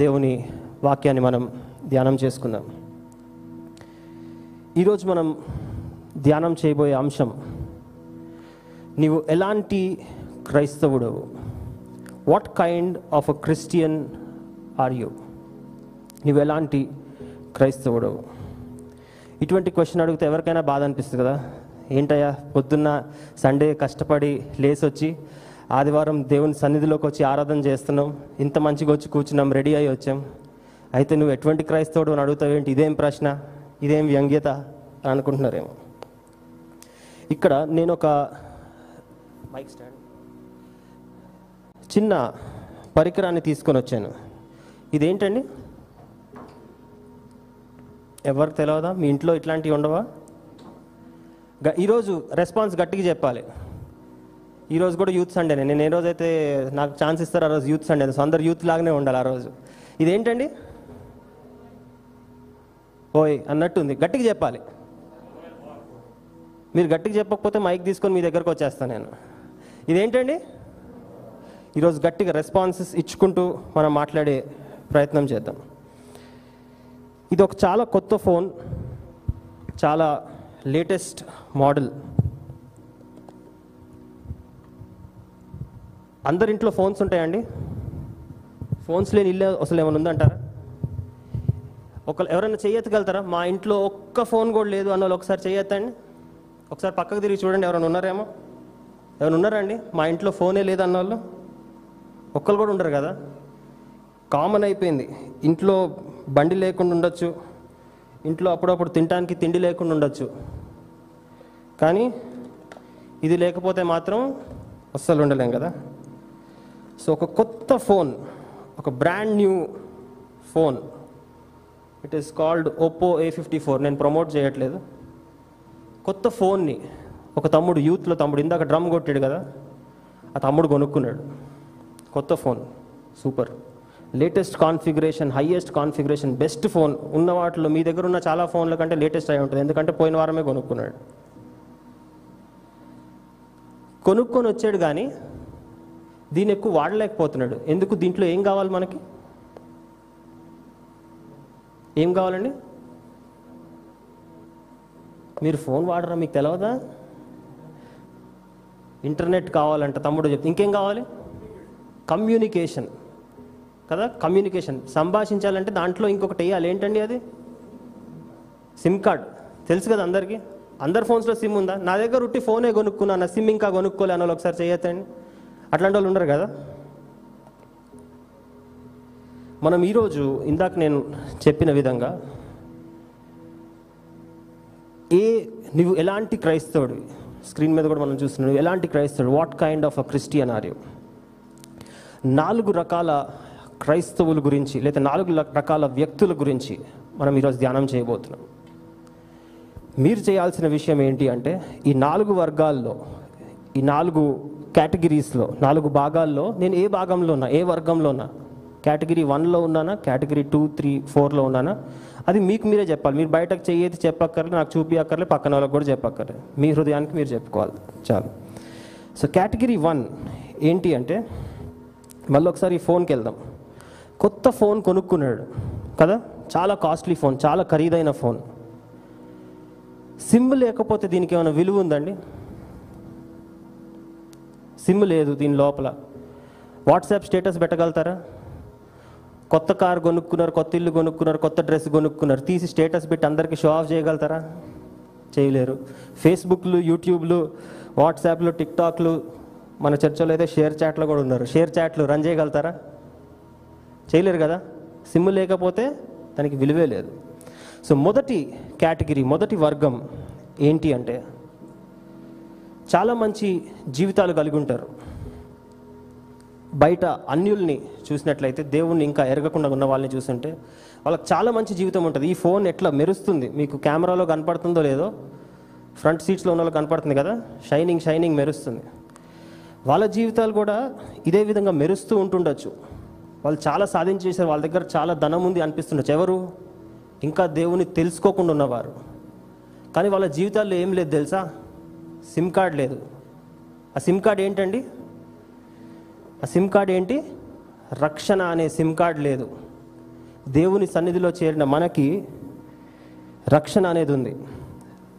దేవుని వాక్యాన్ని మనం ధ్యానం చేసుకుందాం. ఈరోజు మనం ధ్యానం చేయబోయే అంశం నీవు ఎలాంటి క్రైస్తవుడు what kind of a Christian are you నువ్వు ఎలాంటి క్రైస్తవుడు ఇటువంటి క్వశ్చన్ అడిగితే ఎవరికైనా బాధ అనిపిస్తుంది కదా? ఏంటయ్యా పొద్దున్న సండే కష్టపడి లేచి వచ్చి ఆదివారం దేవుని సన్నిధిలోకి వచ్చి ఆరాధన చేస్తున్నాం. ఇంత మంచిగా వచ్చి కూర్చున్నాం రెడీ అయ్యి వచ్చాం. అయితే నువ్వు ఎటువంటి క్రైస్తవుడు అని అడుగుతావు ఏంటి? ఇదేం ప్రశ్న? ఇదేం వ్యంగ్యత? అని అనుకుంటున్నారేమో. ఇక్కడ నేను ఒక మైక్ స్టాండ్. చిన్న పరికరాన్ని తీసుకొని వచ్చాను. ఇదేంటండి? ఎవరికి తెలియదా మీ ఇంట్లో ఇట్లాంటివి ఉండవా? గ- ఈరోజు రెస్పాన్స్ గట్టిగా చెప్పాలి. ఈరోజు కూడా యూత్ సండేనే నేను ఏ రోజైతే నాకు ఛాన్స్ ఇస్తారు ఆ రోజు యూత్ సండే సో అందరు యూత్ లాగానే ఉండాలి ఆ రోజు. ఇదేంటండి? ఓయ్ అన్నట్టుంది. గట్టిగా చెప్పాలి. మీరు గట్టిగా చెప్పకపోతే మైక్ తీసుకొని మీ దగ్గరకు వచ్చేస్తాను నేను. ఇదేంటండి? ఈరోజు గట్టిగా రెస్పాన్సెస్ ఇచ్చుకుంటూ మనం మాట్లాడే ప్రయత్నం చేద్దాం. ఇది ఒక చాలా కొత్త ఫోన్. చాలా లేటెస్ట్ మోడల్. అందరి ఇంట్లో ఫోన్స్ ఉంటాయండి? ఫోన్స్ లేని ఇల్లు అసలు ఏమైనా ఉందంటారా ఒక ఎవరైనా చేయెత్తగలుగుతారా? మా ఇంట్లో ఒక్క ఫోన్ కూడా లేదు అన్న వాళ్ళు ఒకసారి చేయెత్తండి. ఒకసారి పక్కకు తిరిగి చూడండి ఎవరైనా ఉన్నారేమో. ఎవరైనా ఉన్నారండి మా ఇంట్లో ఫోనే లేదు అన్న వాళ్ళు ఒక్కరు కూడా ఉండరు కదా? కామన్ అయిపోయింది. ఇంట్లో బండి లేకుండా ఉండొచ్చు. ఇంట్లో అప్పుడప్పుడు తినడానికి తిండి లేకుండా ఉండొచ్చు. కానీ ఇది లేకపోతే మాత్రం అస్సలు ఉండలేం కదా? సో ఒక కొత్త ఫోన్ ఒక brand new phone. It is called Oppo A fifty four నేను ప్రమోట్ చేయట్లేదు. కొత్త ఫోన్ని ఒక తమ్ముడు యూత్లో తమ్ముడు ఇందాక డ్రమ్ కొట్టాడు కదా ఆ తమ్ముడు కొనుక్కున్నాడు. కొత్త phone super latest configuration highest configuration best phone ఉన్న వాటిలో మీ దగ్గర ఉన్న చాలా ఫోన్ల కంటే లేటెస్ట్ అయి ఉంటుంది. ఎందుకంటే పోయిన వారమే కొనుక్కున్నాడు. కొనుక్కొని వచ్చాడు కానీ దీన్ని ఎక్కువ వాడలేకపోతున్నాడు. ఎందుకు? దీంట్లో ఏం కావాలి మనకి? ఏం కావాలండి? మీరు ఫోన్ వాడరా? మీకు తెలియదా ఇంటర్నెట్ కావాలంట తమ్ముడు చెప్తే. ఇంకేం కావాలి? కమ్యూనికేషన్. కదా? కమ్యూనికేషన్. సంభాషించాలంటే దాంట్లో ఇంకొకటి వేయాలి. ఏంటండి అది? Sim card. తెలుసు కదా అందరికీ? అందరి ఫోన్స్లో సిమ్ ఉందా? నా దగ్గర ఉట్టి ఫోనే కొనుక్కున్నాను. సిమ్ ఇంకా కొనుక్కోలే అని ఒకసారి చేయొద్దండి అట్లాంటి వాళ్ళు ఉండరు కదా? మనం ఈరోజు ఇందాక నేను చెప్పిన విధంగా ఏ నువ్వు ఎలాంటి క్రైస్తవుడు స్క్రీన్ మీద కూడా మనం చూస్తున్నాడు ఎలాంటి క్రైస్తవుడు what kind of a Christian are you నాలుగు రకాల క్రైస్తవుల గురించి లేదా నాలుగు రకాల వ్యక్తుల గురించి మనం ఈరోజు ధ్యానం చేయబోతున్నాం. మీరు చేయాల్సిన విషయం ఏంటి అంటే ఈ నాలుగు వర్గాల్లో ఈ నాలుగు కేటగిరీస్లో నాలుగు భాగాల్లో నేను ఏ భాగంలో ఉన్నా ఏ వర్గంలో ఉన్నా కేటగిరీ వన్లో ఉన్నానా కేటగిరీ టూ త్రీ ఫోర్లో ఉన్నానా అది మీకు మీరే చెప్పాలి. మీరు బయటకు చెయ్యేది చెప్పక్కర్లే నాకు చూపియక్కర్లే పక్కన వాళ్ళకి కూడా చెప్పక్కర్లేదు మీ హృదయానికి మీరు చెప్పుకోవాలి. చాలు. సో కేటగిరీ వన్ ఏంటి అంటే మళ్ళీ ఒకసారి ఈ ఫోన్కి వెళ్దాం. కొత్త ఫోన్ కొనుక్కున్నాడు కదా? చాలా కాస్ట్లీ ఫోన్ చాలా ఖరీదైన ఫోన్ సిమ్ లేకపోతే దీనికి ఏమైనా విలువ ఉందండి? సిమ్ లేదు దీని లోపల. వాట్సాప్ స్టేటస్ పెట్టగలుగుతారా? కొత్త కార్ కొనుక్కున్నారు కొత్త ఇల్లు కొనుక్కున్నారు కొత్త డ్రెస్ కొనుక్కున్నారు తీసి స్టేటస్ పెట్టి అందరికీ షో ఆఫ్ చేయగలుగుతారా? చేయలేరు. ఫేస్బుక్లు యూట్యూబ్లు వాట్సాప్లు టిక్టాక్లు మన చర్చలో అయితే షేర్ చాట్లు కూడా ఉన్నారు. షేర్ చాట్లు రన్ చేయగలుగుతారా? చేయలేరు కదా? సిమ్ లేకపోతే దానికి విలువే లేదు. సో మొదటి కేటగిరీ మొదటి వర్గం ఏంటి అంటే చాలా మంచి జీవితాలు కలిగి ఉంటారు. బయట అన్యుల్ని చూసినట్లయితే దేవుణ్ణి ఇంకా ఎరగకుండా ఉన్న వాళ్ళని చూస్తుంటే వాళ్ళకి చాలా మంచి జీవితం ఉంటుంది. ఈ ఫోన్ ఎట్లా మెరుస్తుంది? మీకు కెమెరాలో కనపడుతుందో లేదో ఫ్రంట్ సీట్స్లో ఉన్న వాళ్ళు కనపడుతుంది కదా? షైనింగ్ షైనింగ్ మెరుస్తుంది. వాళ్ళ జీవితాలు కూడా ఇదే విధంగా మెరుస్తూ ఉంటుండొచ్చు. వాళ్ళు చాలా సాధించేసారు వాళ్ళ దగ్గర చాలా ధనం ఉంది అనిపిస్తుండొచ్చు. ఎవరు? ఇంకా దేవుని తెలుసుకోకుండా ఉన్నవారు. కానీ వాళ్ళ జీవితాల్లో ఏం లేదు తెలుసా? సిమ్ కార్డ్ లేదు. ఆ సిమ్ కార్డ్ ఏంటండి? ఆ సిమ్ కార్డ్ ఏంటి? రక్షణ అనే సిమ్ కార్డ్ లేదు. దేవుని సన్నిధిలో చేరిన మనకి రక్షణ అనేది ఉంది.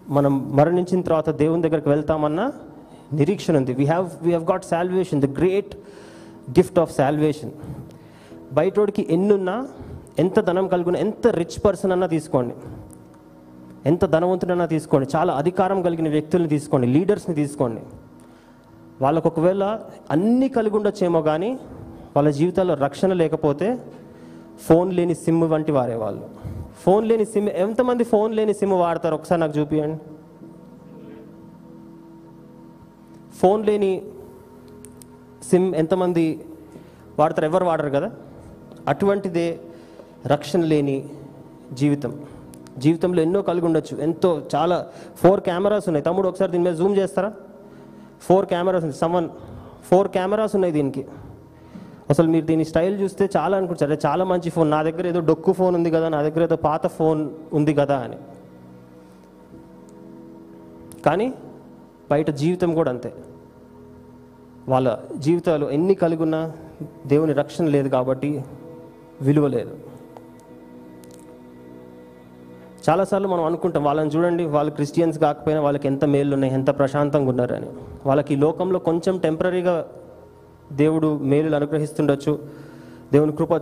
మనం మరణించిన తర్వాత దేవుని దగ్గరికి వెళ్తామన్న నిరీక్షణ ఉంది. We have we have got salvation the great gift of salvation బయటోడికి ఎన్నున్నా ఎంత ధనం కలుగున్నా ఎంత రిచ్ పర్సన్ అన్నా తీసుకోండి. ఎంత ధనవంతుడైనా తీసుకోండి. చాలా అధికారం కలిగిన వ్యక్తుల్ని తీసుకోండి లీడర్స్ని తీసుకోండి. వాళ్ళకు ఒకవేళ అన్నీ కలిగి ఉండొచ్చేమో కానీ వాళ్ళ జీవితాల్లో రక్షణ లేకపోతే ఫోన్ లేని సిమ్ వంటి వారే వాళ్ళు. ఫోన్ లేని సిమ్ ఎంతమంది ఫోన్ లేని సిమ్ వాడతారు? ఒకసారి నాకు చూపించండి ఫోన్ లేని సిమ్ ఎంతమంది వాడతారు? ఎవరు వాడరు కదా? అటువంటిదే రక్షణ లేని జీవితం. జీవితంలో ఎన్నో కలిగి ఉండొచ్చు. ఎంతో చాలా ఫోర్ కెమెరాస్ ఉన్నాయి. తమ్ముడు ఒకసారి దీని మీద జూమ్ చేస్తారా? ఫోర్ కెమెరాస్ ఉన్నాయి. సమ్వన్ ఫోర్ కెమెరాస్ ఉన్నాయి దీనికి. అసలు మీరు దీని స్టైల్ చూస్తే చాలా అనుకుంటారు. చాలా మంచి ఫోన్. నా దగ్గర ఏదో డొక్కు ఫోన్ ఉంది కదా నా దగ్గర ఏదో పాత ఫోన్ ఉంది కదా అని. కానీ బయట జీవితం కూడా అంతే. వాళ్ళ జీవితాలు ఎన్ని కలిగి ఉన్నా దేవుని రక్షణ లేదు కాబట్టి విలువ లేదు. చాలాసార్లు మనం అనుకుంటాం వాళ్ళని చూడండి వాళ్ళు క్రిస్టియన్స్ కాకపోయినా వాళ్ళకి ఎంత మేళ్ళు ఉన్నాయి ఎంత ప్రశాంతంగా ఉన్నారని. వాళ్ళకి ఈ లోకంలో కొంచెం టెంపరీగా దేవుడు మేలులు అనుగ్రహిస్తుండొచ్చు దేవుని కృప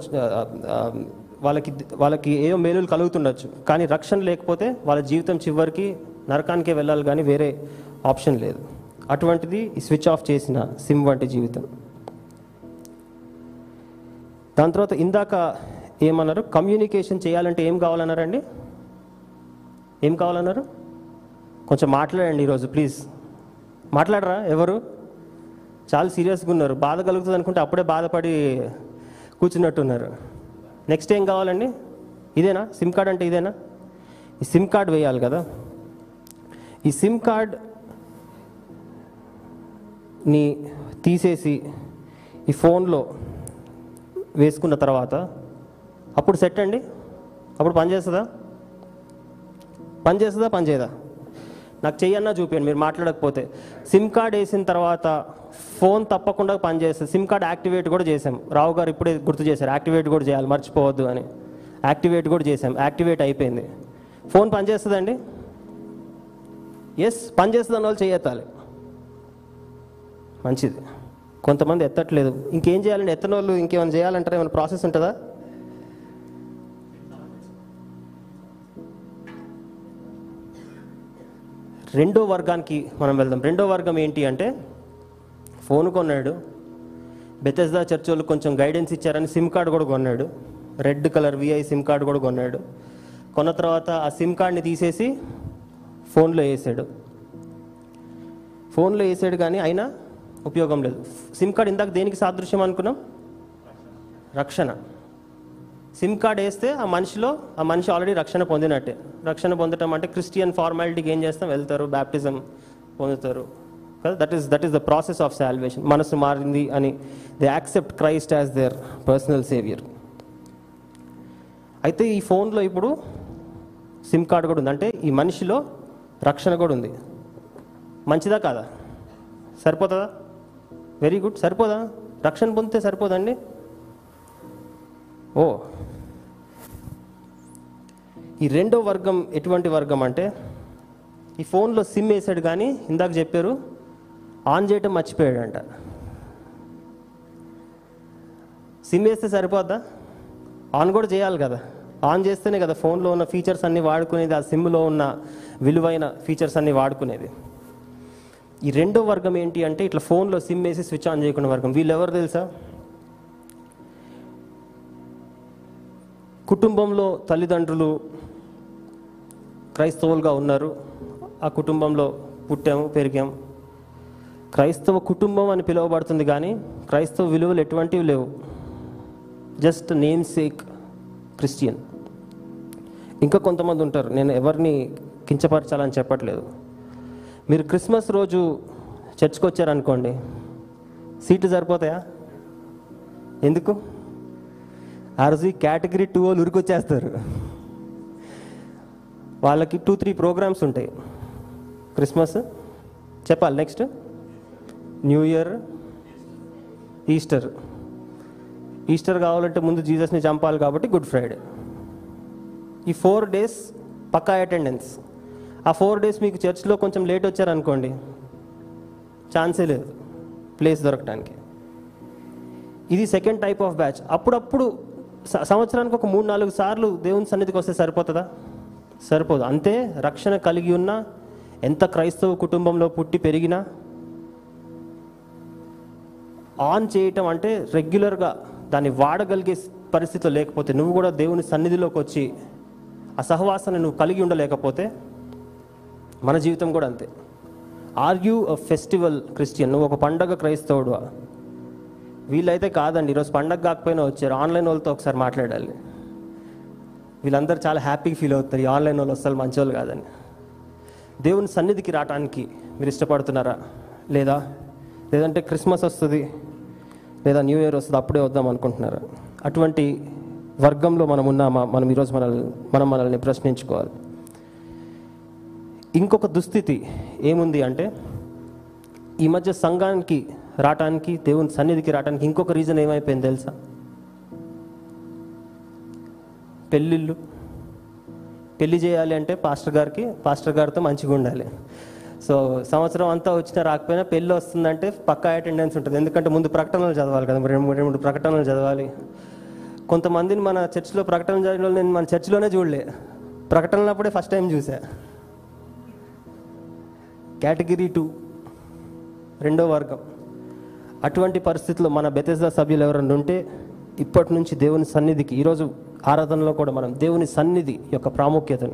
వాళ్ళకి వాళ్ళకి ఏవో మేలులు కలుగుతుండొచ్చు కానీ రక్షణ లేకపోతే వాళ్ళ జీవితం చివరికి నరకానికే వెళ్ళాలి కానీ వేరే ఆప్షన్ లేదు. అటువంటిది స్విచ్ ఆఫ్ చేసిన సిమ్ వంటి జీవితం. దాని తర్వాత ఇందాక ఏమన్నారు? కమ్యూనికేషన్ చేయాలంటే ఏం కావాలన్నారండి? ఏం కావాలన్నారు? కొంచెం మాట్లాడండి ఈరోజు ప్లీజ్. మాట్లాడరా? ఎవరు? చాలా సీరియస్గా ఉన్నారు. బాధ కలుగుతుంది అనుకుంటే అప్పుడే బాధపడి కూర్చున్నట్టున్నారు. నెక్స్ట్ ఏం కావాలండి? ఇదేనా? సిమ్ కార్డ్ అంటే ఇదేనా? ఈ సిమ్ కార్డ్ వేయాలి కదా. ఈ సిమ్ కార్డ్ని తీసేసి ఈ ఫోన్లో వేసుకున్న తర్వాత అప్పుడు సెట్ అండి? అప్పుడు పనిచేస్తుందా పని చేస్తుందా పని చేయదా? నాకు చెయ్యన్నా చూపించండి మీరు మాట్లాడకపోతే. సిమ్ కార్డ్ వేసిన తర్వాత ఫోన్ తప్పకుండా పనిచేస్తుంది సిమ్ కార్డ్ యాక్టివేట్ కూడా చేసాం రావు గారు ఇప్పుడే గుర్తు చేశారు యాక్టివేట్ కూడా చేయాలి మర్చిపోవద్దు అని. యాక్టివేట్ కూడా చేసాం యాక్టివేట్ అయిపోయింది. ఫోన్ పనిచేస్తుందండి ఎస్ పనిచేస్తుంది అన్న వాళ్ళు చేయెత్తాలి మంచిది. కొంతమంది ఎత్తట్లేదు. ఇంకేం చేయాలండి? ఎత్తనోళ్ళు ఇంకేమైనా చేయాలంటారా? ఏమైనా ప్రాసెస్ ఉంటుందా? రెండో వర్గానికి మనం వెళ్దాం. రెండో వర్గం ఏంటి అంటే ఫోన్ కొన్నాడు. బెతెస్దా చర్చ్ వాళ్ళు కొంచెం గైడెన్స్ ఇచ్చారని సిమ్ కార్డు కూడా కొన్నాడు. Red colour Vi sim card కూడా కొన్నాడు. కొన్న తర్వాత ఆ సిమ్ కార్డ్ని తీసేసి ఫోన్లో వేసాడు. ఫోన్లో వేసాడు కానీ అయినా ఉపయోగం లేదు. సిమ్ కార్డ్ ఇందాక దేనికి సాదృశ్యం అనుకున్నాం? రక్షణ. సిమ్ కార్డ్ వేస్తే ఆ మనిషిలో ఆ మనిషి ఆల్రెడీ రక్షణ పొందినట్టే. రక్షణ పొందటం అంటే క్రిస్టియన్ ఫార్మాలిటీకి ఏం చేస్తాం వెళ్తారు బ్యాప్టిజం పొందుతారు. కదా? That is that is the process of salvation మనసు మారింది అని. They accept Christ as their personal saviour అయితే ఈ ఫోన్లో ఇప్పుడు సిమ్ కార్డ్ కూడా ఉంది. అంటే ఈ మనిషిలో రక్షణ కూడా ఉంది. మంచిదా కాదా? సరిపోతుందా? వెరీ గుడ్ సరిపోదా? రక్షణ పొందితే సరిపోదండి ఓ ఈ రెండో వర్గం ఎటువంటి వర్గం అంటే ఈ ఫోన్లో సిమ్ వేసాడు కానీ ఇందాక చెప్పారు ఆన్ చేయటం మర్చిపోయాడంట. సిమ్ వేస్తే సరిపోద్దా? ఆన్ కూడా చేయాలి కదా. ఆన్ చేస్తేనే కదా ఫోన్లో ఉన్న ఫీచర్స్ అన్నీ వాడుకునేది ఆ సిమ్లో ఉన్న విలువైన ఫీచర్స్ అన్నీ వాడుకునేది. ఈ రెండో వర్గం ఏంటి అంటే ఇట్లా ఫోన్లో సిమ్ వేసి స్విచ్ ఆన్ చేయకుండా వర్గం. వీళ్ళు ఎవరు తెలుసా? కుటుంబంలో తల్లిదండ్రులు క్రైస్తవులుగా ఉన్నారు. ఆ కుటుంబంలో పుట్టాము పెరిగాము. క్రైస్తవ కుటుంబం అని పిలువబడుతుంది కానీ క్రైస్తవ విలువలు ఎటువంటివి లేవు. Just name sake Christian. ఇంకా కొంతమంది ఉంటారు. నేను ఎవరిని కించపరచాలని చెప్పట్లేదు. మీరు క్రిస్మస్ రోజు చర్చ్కి వచ్చారనుకోండి సీట్లు సరిపోతాయా? ఎందుకు? ఆ రోజు ఈ కేటగిరీ టూ వాళ్ళు ఉరికొచ్చేస్తారు. వాళ్ళకి టూ త్రీ ప్రోగ్రామ్స్ ఉంటాయి. క్రిస్మస్ చెప్పాలి next new year Easter Easter కావాలంటే ముందు జీసస్ని చంపాలి కాబట్టి గుడ్ ఫ్రైడే ఈ ఫోర్ డేస్ పక్కా అటెండెన్స్ ఆ ఫోర్ డేస్ మీకు చర్చ్లో కొంచెం లేట్ వచ్చారనుకోండి ఛాన్సే లేదు ప్లేస్ దొరకడానికి ఇది సెకండ్ టైప్ ఆఫ్ బ్యాచ్ అప్పుడప్పుడు స- సంవత్సరానికి ఒక మూడు నాలుగు సార్లు దేవుని సన్నిధికి వస్తే సరిపోతుందా? సరిపోదు. అంతే రక్షణ కలిగి ఉన్న ఎంత క్రైస్తవ కుటుంబంలో పుట్టి పెరిగినా ఆన్ చేయటం అంటే రెగ్యులర్గా దాన్ని వాడగలిగే పరిస్థితిలో లేకపోతే నువ్వు కూడా దేవుని సన్నిధిలోకి వచ్చి ఆ సహవాసాన్ని నువ్వు కలిగి ఉండలేకపోతే మన జీవితం కూడా అంతే. Are you a festival Christian నువ్వు ఒక పండగ క్రైస్తవుడు వీళ్ళైతే కాదండి. ఈరోజు పండగ కాకపోయినా వచ్చారు. ఆన్లైన్ వాళ్ళతో ఒకసారి మాట్లాడాలి. వీళ్ళందరూ చాలా హ్యాపీగా ఫీల్ అవుతారు ఈ ఆన్లైన్ వాళ్ళు అసలు మంచి వాళ్ళు కాదని. దేవుని సన్నిధికి రావడానికి మీరు ఇష్టపడుతున్నారా? లేదా? లేదంటే క్రిస్మస్ వస్తుంది లేదా న్యూ ఇయర్ వస్తుంది అప్పుడే వద్దాం అనుకుంటున్నారా? అటువంటి వర్గంలో మనం ఉన్నామా? మనం ఈరోజు మనల్ని మనం మనల్ని ప్రశ్నించుకోవాలి. ఇంకొక దుస్థితి ఏముంది అంటే ఈ మధ్య సంఘానికి రావటానికి దేవుని సన్నిధికి రావడానికి ఇంకొక రీజన్ ఏమైపోయింది తెలుసా? పెళ్ళిళ్ళు. పెళ్ళి చేయాలి అంటే పాస్టర్ గారికి పాస్టర్ గారితో మంచిగా ఉండాలి. సో సంవత్సరం అంతా వచ్చినా రాకపోయినా పెళ్ళి వస్తుందంటే పక్కా అటెండెన్స్ ఉంటుంది. ఎందుకంటే ముందు ప్రకటనలు చదవాలి కదా రెండు మూడు రెండు మూడు ప్రకటనలు చదవాలి. కొంతమందిని మన చర్చిలో ప్రకటన చదివిన వాళ్ళు నేను మన చర్చిలోనే చూడలే. ప్రకటనలప్పుడే ఫస్ట్ టైం చూసా. కేటగిరీ టూ రెండో వర్గం. అటువంటి పరిస్థితుల్లో మన బెతెస్దా సభ్యులు ఎవరైనా ఉంటే ఇప్పటి నుంచి దేవుని సన్నిధికి ఈరోజు ఆరాధనలో కూడా మనం దేవుని సన్నిధి యొక్క ప్రాముఖ్యతను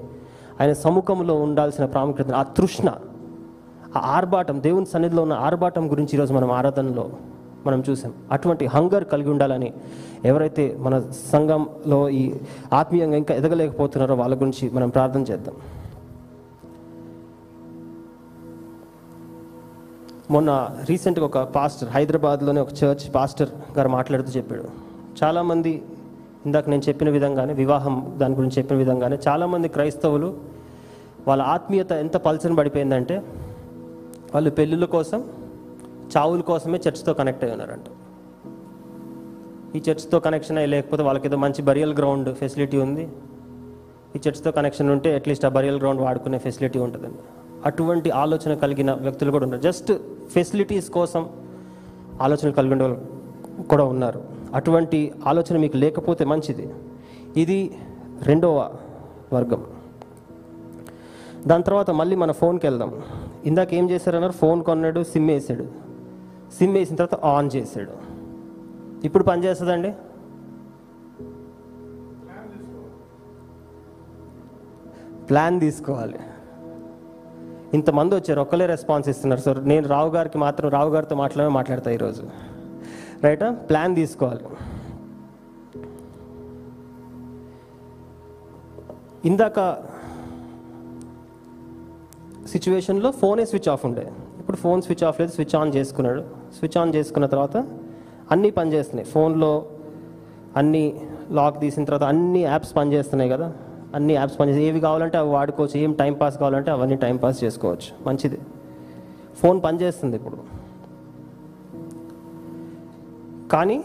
ఆయన సముఖంలో ఉండాల్సిన ప్రాముఖ్యతను ఆ తృష్ణ ఆ ఆర్భాటం దేవుని సన్నిధిలో ఉన్న ఆర్భాటం గురించి ఈరోజు మనం ఆరాధనలో మనం చూసాం. అటువంటి హంగర్ కలిగి ఉండాలని ఎవరైతే మన సంఘంలో ఈ ఆత్మీయంగా ఇంకా ఎదగలేకపోతున్నారో వాళ్ళ గురించి మనం ప్రార్థన చేద్దాం. మొన్న రీసెంట్గా ఒక పాస్టర్ హైదరాబాద్లోనే ఒక చర్చ్ పాస్టర్ గారు మాట్లాడుతూ చెప్పాడు. చాలామంది ఇందాక నేను చెప్పిన విధంగానే వివాహం దాని గురించి చెప్పిన విధంగానే చాలామంది క్రైస్తవులు వాళ్ళ ఆత్మీయత ఎంత పల్చన పడిపోయిందంటే వాళ్ళు పెళ్ళిళ్ళ కోసం చావుల కోసమే చర్చ్తో కనెక్ట్ అయి ఉన్నారంట. ఈ చర్చ్తో కనెక్షన్ అయ్యి లేకపోతే వాళ్ళకి ఏదో మంచి బరియల్ గ్రౌండ్ ఫెసిలిటీ ఉంది. ఈ చర్చ్తో కనెక్షన్ ఉంటే అట్లీస్ట్ ఆ బరియల్ గ్రౌండ్ వాడుకునే ఫెసిలిటీ ఉంటుందండి. అటువంటి ఆలోచన కలిగిన వ్యక్తులు కూడా ఉన్నారు. జస్ట్ ఫెసిలిటీస్ కోసం ఆలోచనలు కలిగిన వాళ్ళు కూడా ఉన్నారు. అటువంటి ఆలోచన మీకు లేకపోతే మంచిది. ఇది రెండవ వర్గం. దాని తర్వాత మళ్ళీ మన ఫోన్కి వెళ్దాం. ఇందాక ఏం చేశారన్నారు? ఫోన్ కొన్నాడు సిమ్ వేసాడు. సిమ్ వేసిన తర్వాత ఆన్ చేశాడు. ఇప్పుడు పనిచేస్తుందండి ప్లాన్ తీసుకోవాలి. ఇంతమంది వచ్చారు ఒక్కలే రెస్పాన్స్ ఇస్తున్నారు సార్. నేను రావు గారికి మాత్రం రావు గారితో మాట్లాడే మాట్లాడతా ఈరోజు. రైటా ప్లాన్ తీసుకోవాలి. ఇందాక సిచ్యువేషన్లో ఫోనే స్విచ్ ఆఫ్ ఉండే. ఇప్పుడు ఫోన్ స్విచ్ ఆఫ్ లేదు స్విచ్ ఆన్ చేసుకున్నాడు. స్విచ్ ఆన్ చేసుకున్న తర్వాత అన్నీ పనిచేస్తున్నాయి ఫోన్లో అన్ని లాక్ తీసిన తర్వాత అన్ని యాప్స్ పనిచేస్తున్నాయి కదా. అన్ని యాప్స్ పనిచేసి ఏవి కావాలంటే అవి వాడుకోవచ్చు. ఏం టైం పాస్ కావాలంటే అవన్నీ టైం పాస్ చేసుకోవచ్చు. మంచిది. ఫోన్ పనిచేస్తుంది ఇప్పుడు. కానీ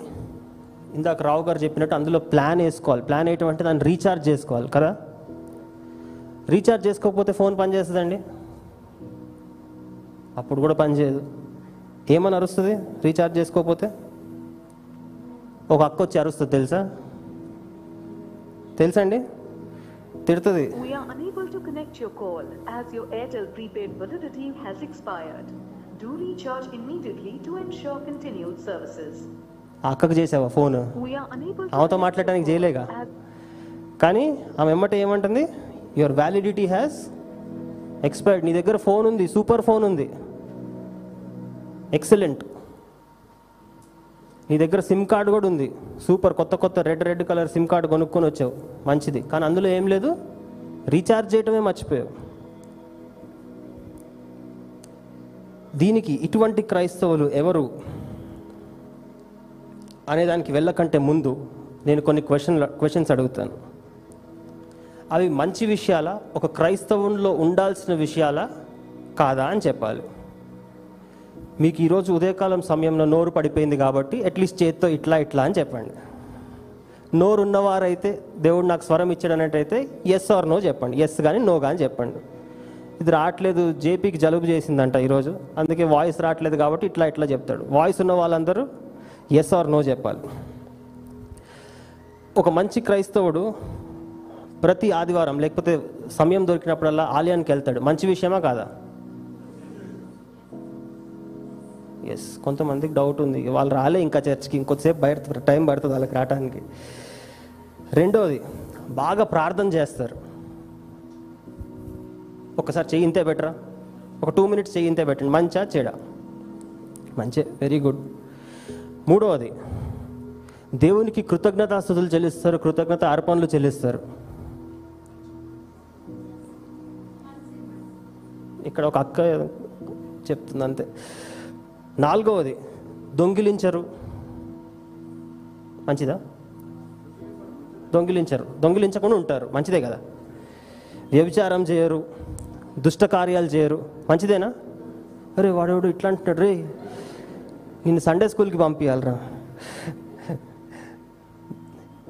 ఇందాక రావు గారు చెప్పినట్టు అందులో ప్లాన్ వేసుకోవాలి. ప్లాన్ వేయటం అంటే దాన్ని రీఛార్జ్ చేసుకోవాలి కదా? రీఛార్జ్ చేసుకోకపోతే ఫోన్ పనిచేస్తుందండి అప్పుడు కూడా పనిచేయదు ఏమని అరుస్తుంది? రీఛార్జ్ చేసుకోకపోతే? ఒక అక్క వచ్చి అరుస్తుంది తెలుసా? తెలుసా అండి తిడుతుంది Do recharge immediately to ensure continued services. ఆ అక్కకు చేసావా ఫోన్? ఆమెతో మాట్లాడటానికి చేయలేగా? కానీ ఆమె ఎమ్మట ఏమంటుంది? యువర్ వ్యాలిడిటీ హ్యాస్ ఎక్స్పైర్డ్ నీ దగ్గర ఫోన్ ఉంది సూపర్ ఫోన్ ఉంది. ఎక్సలెంట్. నీ దగ్గర సిమ్ కార్డు కూడా ఉంది. సూపర్ కొత్త కొత్త red red colour SIM card కొనుక్కొని వచ్చావు. మంచిది. కానీ అందులో ఏం లేదు? రీఛార్జ్ చేయటమే మర్చిపోయావు. దీనికి ఇటువంటి క్రైస్తవులు ఎవరు అనేదానికి వెళ్ళకంటే ముందు నేను కొన్ని క్వశ్చన్ క్వశ్చన్స్ అడుగుతాను. అవి మంచి విషయాల ఒక క్రైస్తవుల్లో ఉండాల్సిన విషయాలా కాదా అని చెప్పాలి. మీకు ఈరోజు ఉదయకాలం సమయంలో నోరు పడిపోయింది కాబట్టి అట్లీస్ట్ చేత్తో ఇట్లా ఇట్లా అని చెప్పండి. నోరు ఉన్నవారైతే దేవుడు నాకు స్వరం ఇచ్చాడనట్టయితే ఎస్ ఆర్ నో చెప్పండి. ఎస్ కానీ నో కానీ చెప్పండి. ఇది రావట్లేదు జేపీకి జలుబు చేసిందంట ఈరోజు. అందుకే వాయిస్ రావట్లేదు కాబట్టి ఇట్లా ఇట్లా చెప్తాడు. వాయిస్ ఉన్న వాళ్ళందరూ ఎస్ ఆర్ నో చెప్పాలి. ఒక మంచి క్రైస్తవుడు ప్రతి ఆదివారం లేకపోతే సమయం దొరికినప్పుడల్లా ఆలయానికి వెళ్తాడు. మంచి విషయమా కాదా? ఎస్ కొంతమందికి డౌట్ ఉంది. వాళ్ళు రాలే ఇంకా చర్చ్కి ఇంకొద్దిసేపు బయట టైం పడుతుంది వాళ్ళకి రావడానికి రెండోది బాగా ప్రార్థన చేస్తారు. ఒకసారి చెయ్యి ఇంతే బెటరా ఒక టూ మినిట్స్ చెయ్యి ఇంతే పెట్టండి. మంచా చెడా? మంచి వెరీ గుడ్ మూడవది దేవునికి కృతజ్ఞతాస్థుతులు చెల్లిస్తారు కృతజ్ఞత అర్పణలు చెల్లిస్తారు. ఇక్కడ ఒక అక్క చెప్తుంది అంతే. నాలుగవది దొంగిలించరు. మంచిదా? దొంగిలించరు. దొంగిలించకుండా ఉంటారు. మంచిదే కదా? వ్యభిచారం చేయరు. దుష్ట కార్యాలు చేయరు. మంచిదేనా? అరే వాడేవాడు ఇట్లా అంటున్నాడు. రే నిన్ను సండే స్కూల్కి పంపించాలరా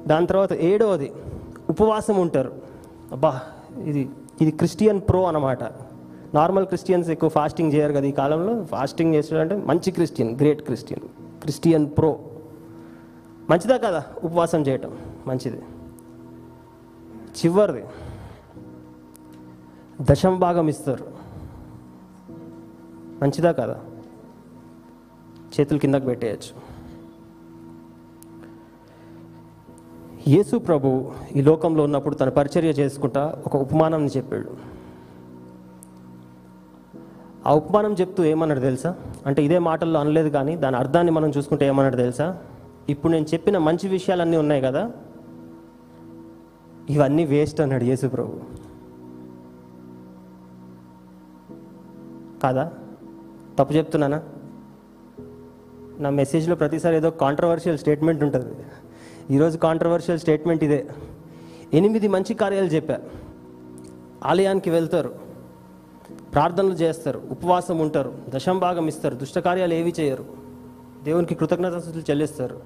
దాని తర్వాత ఏడవది ఉపవాసం ఉంటారు. అబ్బా ఇది ఇది క్రిస్టియన్ ప్రో అన్నమాట. నార్మల్ క్రిస్టియన్స్ ఎక్కువ ఫాస్టింగ్ చేయరు కదా ఈ కాలంలో. ఫాస్టింగ్ చేసాడంటే మంచి Christian great Christian Christian pro మంచిదా కదా ఉపవాసం చేయటం? మంచిది. చివరిది దశం భాగం ఇస్తారు. మంచిదా కదా? చేతులు కిందకు పెట్టేయచ్చు. యేసు ప్రభు ఈ లోకంలో ఉన్నప్పుడు తన పరిచర్య చేసుకుంటా ఒక ఉపమానం చెప్పాడు. ఆ ఉపమానం చెప్తూ ఏమన్నాడు తెలుసా? అంటే ఇదే మాటల్లో అనలేదు కానీ దాని అర్థాన్ని మనం చూసుకుంటే ఏమన్నాడు తెలుసా? ఇప్పుడు నేను చెప్పిన మంచి విషయాలన్నీ ఉన్నాయి కదా. ఇవన్నీ వేస్ట్ అన్నాడు యేసు ప్రభు. కాదా? తప్పు చెప్తున్నానా? నా మెసేజ్లో ప్రతిసారి ఏదో కాంట్రవర్షియల్ స్టేట్మెంట్ ఉంటుంది. ఈరోజు కాంట్రవర్షియల్ స్టేట్మెంట్ ఇదే. ఎనిమిది మంచి కార్యాలు చెప్పా. ఆలయానికి వెళ్తారు. ప్రార్థనలు చేస్తారు. ఉపవాసం ఉంటారు. దశం భాగం ఇస్తారు దుష్టకార్యాలు ఏవి చేయరు. దేవునికి కృతజ్ఞతలు చెల్లిస్తారు.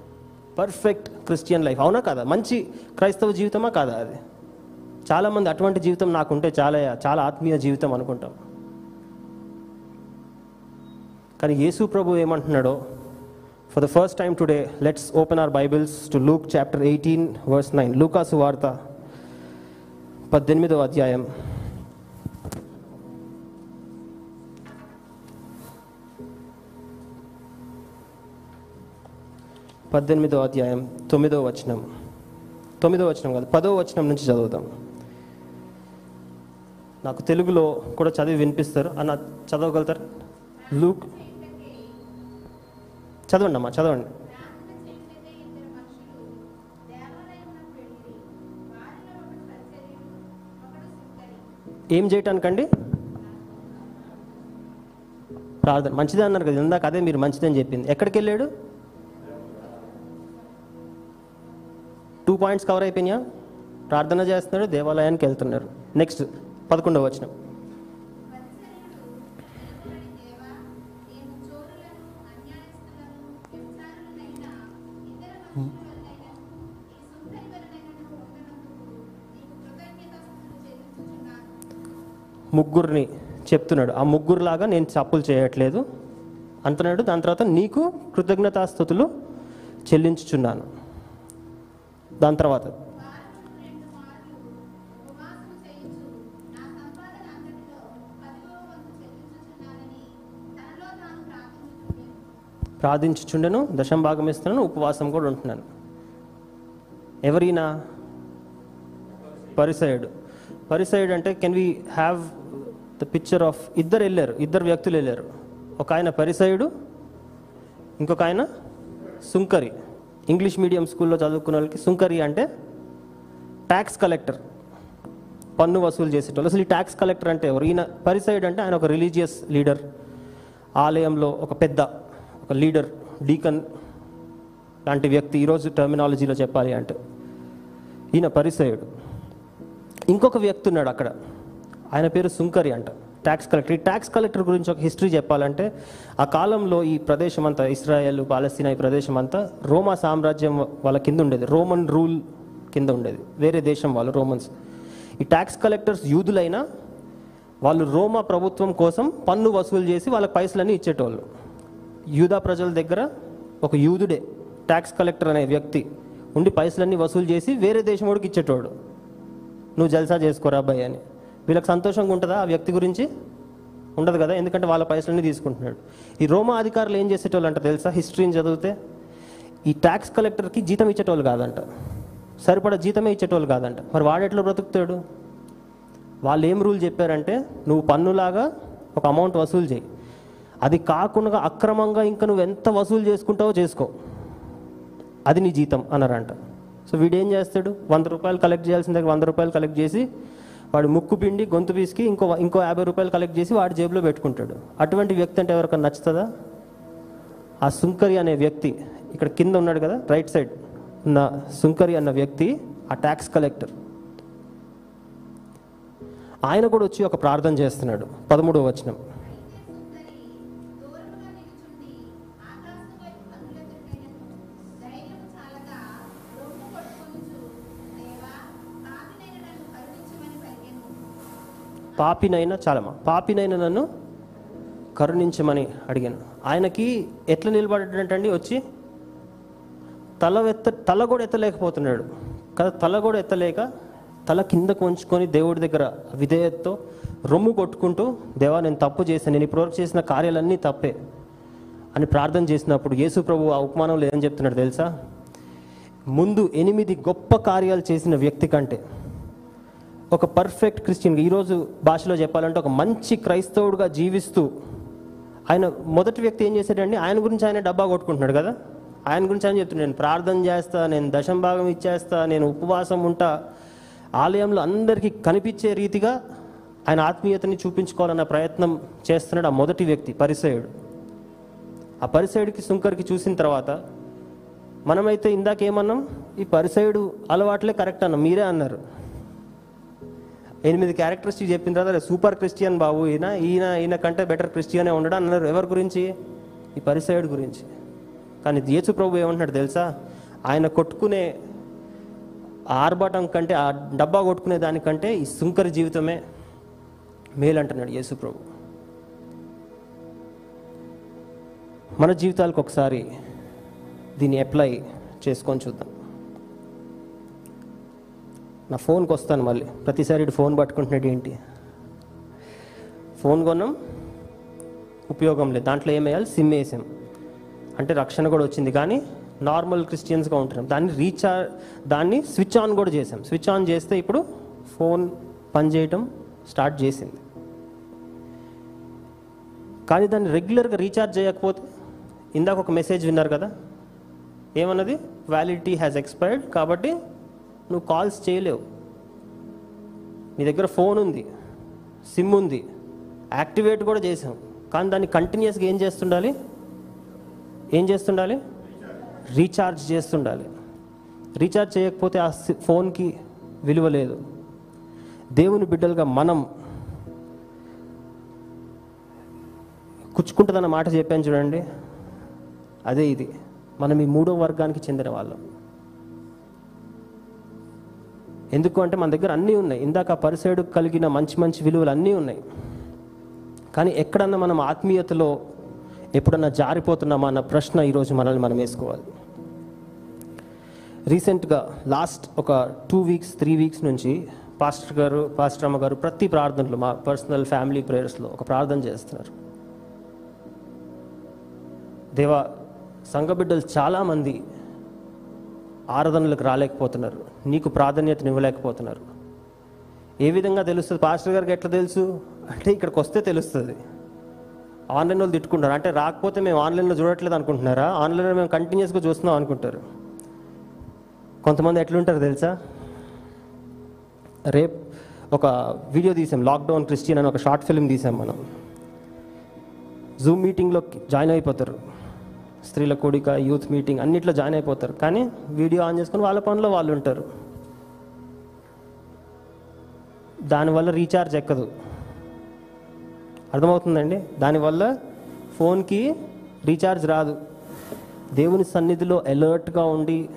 పర్ఫెక్ట్ క్రిస్టియన్ లైఫ్ అవునా కాదా? మంచి క్రైస్తవ జీవితమా కాదా అది? చాలామంది అటువంటి జీవితం నాకుంటే చాలా చాలా ఆత్మీయ జీవితం అనుకుంటాం. కానీ యేసు ప్రభు ఏమంటున్నాడో for the first time today let's open our Bibles to Luke chapter eighteen verse nine లూకాసు వార్త పద్దెనిమిదవ అధ్యాయం. పద్దెనిమిదవ అధ్యాయం తొమ్మిదవ వచనం. తొమ్మిదవ వచనం కాదు పదవ వచనం నుంచి చదువుతాం నాకు తెలుగులో కూడా చదివి వినిపిస్తారు. అన్న చదవగలుగుతారు? లూక్ చదవండి అమ్మా చదవండి. ఏం చేయటానికండి? ప్రార్థన. మంచిదే అన్నారు కదా ఇందాక అదే మీరు మంచిదని చెప్పింది. ఎక్కడికి వెళ్ళాడు టూ పాయింట్స్ కవర్ అయిపోయినాయా? ప్రార్థన చేస్తున్నాడు దేవాలయానికి వెళ్తున్నారు నెక్స్ట్ పదకొండవ వచనం. ముగ్గురిని చెప్తున్నాడు. ఆ ముగ్గురులాగా నేను తప్పులు చేయట్లేదు అంటున్నాడు. దాని తర్వాత నీకు కృతజ్ఞతాస్థుతులు చెల్లించుచున్నాను. దాని తర్వాత ప్రార్థించుచుండెను దశం భాగం ఇస్తున్నాను ఉపవాసం కూడా ఉంటున్నాను. ఎవరైనా? పరిసయుడు. పరిసయుడు అంటే can we have the picture of ఇద్దరు వెళ్ళారు ఇద్దరు వ్యక్తులు వెళ్ళారు. ఒక ఆయన పరిసయుడు ఇంకొక ఆయన సుంకరి. ఇంగ్లీష్ మీడియం స్కూల్లో చదువుకున్న వాళ్ళకి సుంకరి అంటే ట్యాక్స్ కలెక్టర్ పన్ను వసూలు చేసేటోళ్ళు. అసలు ఈ ట్యాక్స్ కలెక్టర్ అంటే ఎవరు? ఈయన పరిసైడ్ అంటే ఆయన ఒక రిలీజియస్ లీడర్ ఆలయంలో ఒక పెద్ద ఒక లీడర్ డీకన్ లాంటి వ్యక్తి. ఈరోజు టర్మినాలజీలో చెప్పాలి అంటే ఈయన పరిసయుడు. ఇంకొక వ్యక్తి ఉన్నాడు అక్కడ. ఆయన పేరు సుంకరి అంట. ట్యాక్స్ కలెక్టర్ ఈ ట్యాక్స్ కలెక్టర్ గురించి ఒక హిస్టరీ చెప్పాలంటే ఆ కాలంలో ఈ ప్రదేశం అంతా ఇస్రాయల్ పాలస్తీనా ఈ ప్రదేశం అంతా రోమా సామ్రాజ్యం వాళ్ళ కింద ఉండేది. రోమన్ రూల్ కింద ఉండేది. వేరే దేశం వాళ్ళు రోమన్స్. ఈ ట్యాక్స్ కలెక్టర్స్ యూదులైనా వాళ్ళు రోమా ప్రభుత్వం కోసం పన్ను వసూలు చేసి వాళ్ళకి పైసలన్నీ ఇచ్చేటోళ్ళు. యూదా ప్రజల దగ్గర ఒక యూదుడే ట్యాక్స్ కలెక్టర్ అనే వ్యక్తి ఉండి పైసలన్నీ వసూలు చేసి వేరే దేశం వాడికి ఇచ్చేటోడు. నువ్వు జల్సా చేసుకోరా అబ్బాయి అని. వీళ్ళకి సంతోషంగా ఉంటుందా? ఆ వ్యక్తి గురించి ఉండదు కదా? ఎందుకంటే వాళ్ళ పైసలన్నీ తీసుకుంటున్నాడు. ఈ రోమా అధికారులు ఏం చేసేటోళ్ళు అంట తెలుసా? హిస్టరీని చదివితే ఈ ట్యాక్స్ కలెక్టర్కి జీతం ఇచ్చేటోళ్ళు కాదంట. సరిపడా జీతమే ఇచ్చేటోళ్ళు కాదంట. మరి వాడెట్లో బ్రతుకుతాడు? వాళ్ళు ఏం రూల్ చెప్పారంటే నువ్వు పన్నులాగా ఒక అమౌంట్ వసూలు చేయి. అది కాకుండా అక్రమంగా ఇంకా నువ్వు ఎంత వసూలు చేసుకుంటావో చేసుకో. అది నీ జీతం అన్నారంట. సో వీడు ఏం చేస్తాడు? వంద రూపాయలు కలెక్ట్ చేయాల్సిన దగ్గర వంద రూపాయలు కలెక్ట్ చేసి వాడు ముక్కు పిండి గొంతు పీసుకి ఇంకో ఇంకో యాభై రూపాయలు కలెక్ట్ చేసి వాడి జేబులో పెట్టుకుంటాడు. అటువంటి వ్యక్తి అంటే ఎవరికైనా నచ్చుతుందా? ఆ సుంకరి అనే వ్యక్తి ఇక్కడ కింద ఉన్నాడు కదా రైట్ సైడ్ ఉన్న సుంకరి అన్న వ్యక్తి ఆ ట్యాక్స్ కలెక్టర్ ఆయన కూడా వచ్చి ఒక ప్రార్థన చేస్తున్నాడు. పదమూడవ వచనం. పాపినైనా చాలమ్మా పాపినైనా నన్ను కరుణించమని అడిగాను. ఆయనకి ఎట్లా నిలబడ్డాడంటండి? వచ్చి తల ఎత్త తల కూడా ఎత్తలేకపోతున్నాడు. కదా తల కూడా ఎత్తలేక తల కిందకు ఉంచుకొని దేవుడి దగ్గర విధేయతతో రొమ్ము కొట్టుకుంటూ దేవా నేను తప్పు చేశాను. నేను ఇప్పటివరకు చేసిన కార్యాలన్నీ తప్పే అని ప్రార్థన చేసినప్పుడు యేసు ప్రభు ఆ ఉపమానంలో ఏం చెప్తున్నాడు తెలుసా? ముందు ఎనిమిది గొప్ప కార్యాలు చేసిన వ్యక్తి కంటే ఒక పర్ఫెక్ట్ క్రిస్టియన్ ఈరోజు భాషలో చెప్పాలంటే ఒక మంచి క్రైస్తవుడుగా జీవిస్తూ ఆయన మొదటి వ్యక్తి ఏం చేశాడండి? ఆయన గురించి ఆయన డబ్బా కొట్టుకుంటున్నాడు కదా? ఆయన గురించి ఆయన చెప్తున్నాడు నేను ప్రార్థన చేస్తా నేను దశం భాగం ఇచ్చేస్తా నేను ఉపవాసం ఉంటా. ఆలయంలో అందరికీ కనిపించే రీతిగా ఆయన ఆత్మీయతని చూపించుకోవాలన్న ప్రయత్నం చేస్తున్నాడు ఆ మొదటి వ్యక్తి పరిసయుడు. ఆ పరిసయుడికి సుంకర్కి చూసిన తర్వాత మనమైతే ఇందాకేమన్నాం? ఈ పరిసయుడు అలవాట్లే కరెక్ట్ అన్నాం మీరే అన్నారు. ఎనిమిది క్యారెక్టరిస్టిక్ చెప్పిన తర్వాత సూపర్ క్రిస్టియన్ బాబు ఈయన ఈయన ఈయన కంటే బెటర్ క్రిస్టియనే ఉండడం? అన్నారు. ఎవరి గురించి? ఈ పరిసయుడు గురించి. కానీ యేసు ప్రభు ఏమంటున్నాడు తెలుసా? ఆయన కొట్టుకునే ఆర్భాటం కంటే ఆ డబ్బా కొట్టుకునే దానికంటే ఈ సుంకర జీవితమే మేలు అంటున్నాడు యేసు ప్రభు. మన జీవితాలకు ఒకసారి దీన్ని అప్లై చేసుకొని చూద్దాం. నా ఫోన్కి వస్తాను మళ్ళీ. ప్రతిసారి ఇటు ఫోన్ పట్టుకుంటున్నాడు ఏంటి? ఫోన్ కొన్నాం ఉపయోగం లేదు. దాంట్లో ఏం వేయాలి? సిమ్ వేసాం. అంటే రక్షణ కూడా వచ్చింది. కానీ నార్మల్ క్రిస్టియన్స్గా ఉంటున్నాం. దాన్ని రీఛార్జ్ దాన్ని స్విచ్ ఆన్ కూడా చేసాం. స్విచ్ ఆన్ చేస్తే ఇప్పుడు ఫోన్ పనిచేయటం స్టార్ట్ చేసింది. కానీ దాన్ని రెగ్యులర్గా రీఛార్జ్ చేయకపోతే ఇందాక ఒక మెసేజ్ విన్నారు కదా? ఏమన్నది? వ్యాలిడిటీ హ్యాస్ ఎక్స్పైర్డ్ కాబట్టి నువ్వు కాల్స్ చేయలేవు. నీ దగ్గర ఫోన్ ఉంది సిమ్ ఉంది యాక్టివేట్ కూడా చేసాం కానీ దాన్ని కంటిన్యూస్గా ఏం చేస్తుండాలి? ఏం చేస్తుండాలి? రీఛార్జ్ చేస్తుండాలి. రీఛార్జ్ చేయకపోతే ఆ సి- ఫోన్కి విలువ లేదు. దేవుని బిడ్డలుగా మనం కుచ్చుకుంటుందన్న మాట చెప్పాను చూడండి. అదే ఇది. మనం ఈ మూడో వర్గానికి చెందిన వాళ్ళం. ఎందుకు అంటే మన దగ్గర అన్నీ ఉన్నాయి. ఇందాక పరిసేడు కలిగిన మంచి మంచి విలువలు అన్నీ ఉన్నాయి. కానీ ఎక్కడన్నా మనం ఆత్మీయతలో ఎప్పుడన్నా జారిపోతున్నామా అన్న ప్రశ్న ఈరోజు మనల్ని మనం వేసుకోవాలి. రీసెంట్గా లాస్ట్ ఒక టూ వీక్స్ త్రీ వీక్స్ నుంచి పాస్టర్ గారు పాస్టర్ అమ్మ గారు ప్రతి ప్రార్థనలు మా పర్సనల్ ఫ్యామిలీ ప్రేయర్స్లో ఒక ప్రార్థన చేస్తున్నారు. దేవా సంఘ బిడ్డలు చాలామంది ఆరాధనలకు రాలేకపోతున్నారు. నీకు ప్రాధాన్యతను ఇవ్వలేకపోతున్నారు. ఏ విధంగా తెలుస్తుంది? పాస్టర్ గారికి ఎట్లా తెలుసు? అంటే ఇక్కడికి వస్తే తెలుస్తుంది. ఆన్లైన్ వాళ్ళు తిట్టుకుంటారు. అంటే రాకపోతే మేము ఆన్లైన్లో చూడట్లేదు అనుకుంటున్నారా? ఆన్లైన్లో మేము కంటిన్యూస్గా చూస్తున్నాం అనుకుంటారు. కొంతమంది ఎట్లుంటారు తెలుసా? రేపు ఒక వీడియో తీసాం. లాక్డౌన్ క్రిస్టియన్ అని ఒక షార్ట్ ఫిల్మ్ తీసాం మనం. జూమ్ మీటింగ్లో జాయిన్ అయిపోతారు. స్త్రీల కూడిక యూత్ మీటింగ్ అన్నిట్లో జాయిన్ అయిపోతారు. కానీ వీడియో ఆన్ చేసుకొని వాళ్ళ పనిలో వాళ్ళు ఉంటారు. దానివల్ల రీఛార్జ్ ఎక్కదు. అర్థమవుతుందండి? దానివల్ల ఫోన్కి రీఛార్జ్ రాదు. దేవుని సన్నిధిలో అలర్ట్గా ఉండి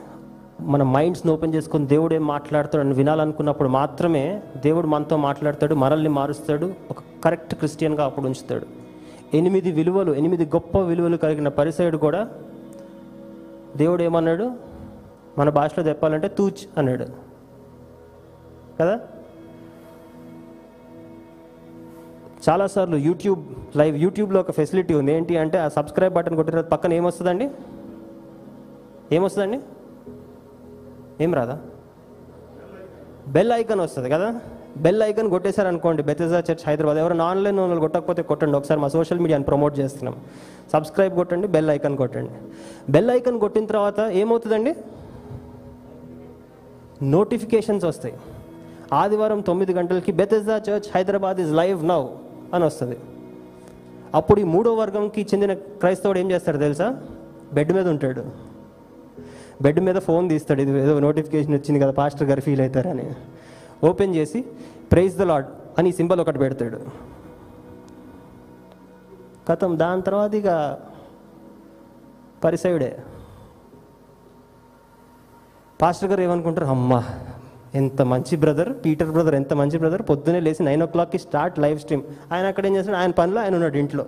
మన మైండ్స్ని ఓపెన్ చేసుకొని దేవుడు ఏం మాట్లాడతాడు అని వినాలనుకున్నప్పుడు మాత్రమే దేవుడు మనతో మాట్లాడతాడు మనల్ని మారుస్తాడు ఒక కరెక్ట్ క్రిస్టియన్గా అప్పుడు ఉంచుతాడు. ఎనిమిది విలువలు ఎనిమిది గొప్ప విలువలు కలిగిన పరిసయుడు కూడా దేవుడు ఏమన్నాడు? మన భాషలో చెప్పాలంటే తూచ్ అన్నాడు. కదా? చాలాసార్లు యూట్యూబ్ లైవ్ యూట్యూబ్లో ఒక ఫెసిలిటీ ఉంది. ఏంటి అంటే ఆ సబ్స్క్రైబ్ బటన్ కొట్టిన పక్కన ఏమొస్తుందండి? ఏమొస్తుందండి? ఏం రాదా? బెల్ ఐకాన్ వస్తుంది కదా? బెల్ ఐకాన్ కొట్టేశారు అనుకోండి బెతెజా చర్చ్ హైదరాబాద్ ఎవరైనా ఆన్లైన్ వాళ్ళు కొట్టకపోతే కొట్టండి ఒకసారి మా సోషల్ మీడియాని ప్రమోట్ చేస్తున్నాం. సబ్స్క్రైబ్ కొట్టండి బెల్ ఐకాన్ కొట్టండి. బెల్ ఐకాన్ కొట్టిన తర్వాత ఏమవుతుందండి? నోటిఫికేషన్స్ వస్తాయి. ఆదివారం తొమ్మిది గంటలకి Bethesda church Hyderabad is live now అని వస్తుంది. అప్పుడు ఈ మూడో వర్గంకి చెందిన క్రైస్తవుడు ఏం చేస్తాడు తెలుసా? బెడ్ మీద ఉంటాడు. బెడ్ మీద ఫోన్ తీస్తాడు. ఇది ఏదో నోటిఫికేషన్ వచ్చింది కదా పాస్టర్ గారు ఫీల్ అవుతారని. ఓపెన్ చేసి ప్రైజ్ ద లాడ్ అని సింబల్ ఒకటి పెడతాడు. కథం దాని తర్వాత ఇక పరిసయుడే. పాస్టర్ గారు ఏమనుకుంటారు? అమ్మా ఎంత మంచి బ్రదర్ పీటర్ బ్రదర్ ఎంత మంచి బ్రదర్. పొద్దునే లేచి నైన్ ఓ క్లాక్కి స్టార్ట్ లైవ్ స్ట్రీమ్. ఆయన అక్కడ ఏం చేస్తాడు ఆయన పనిలో ఆయన ఉన్నాడు ఇంట్లో.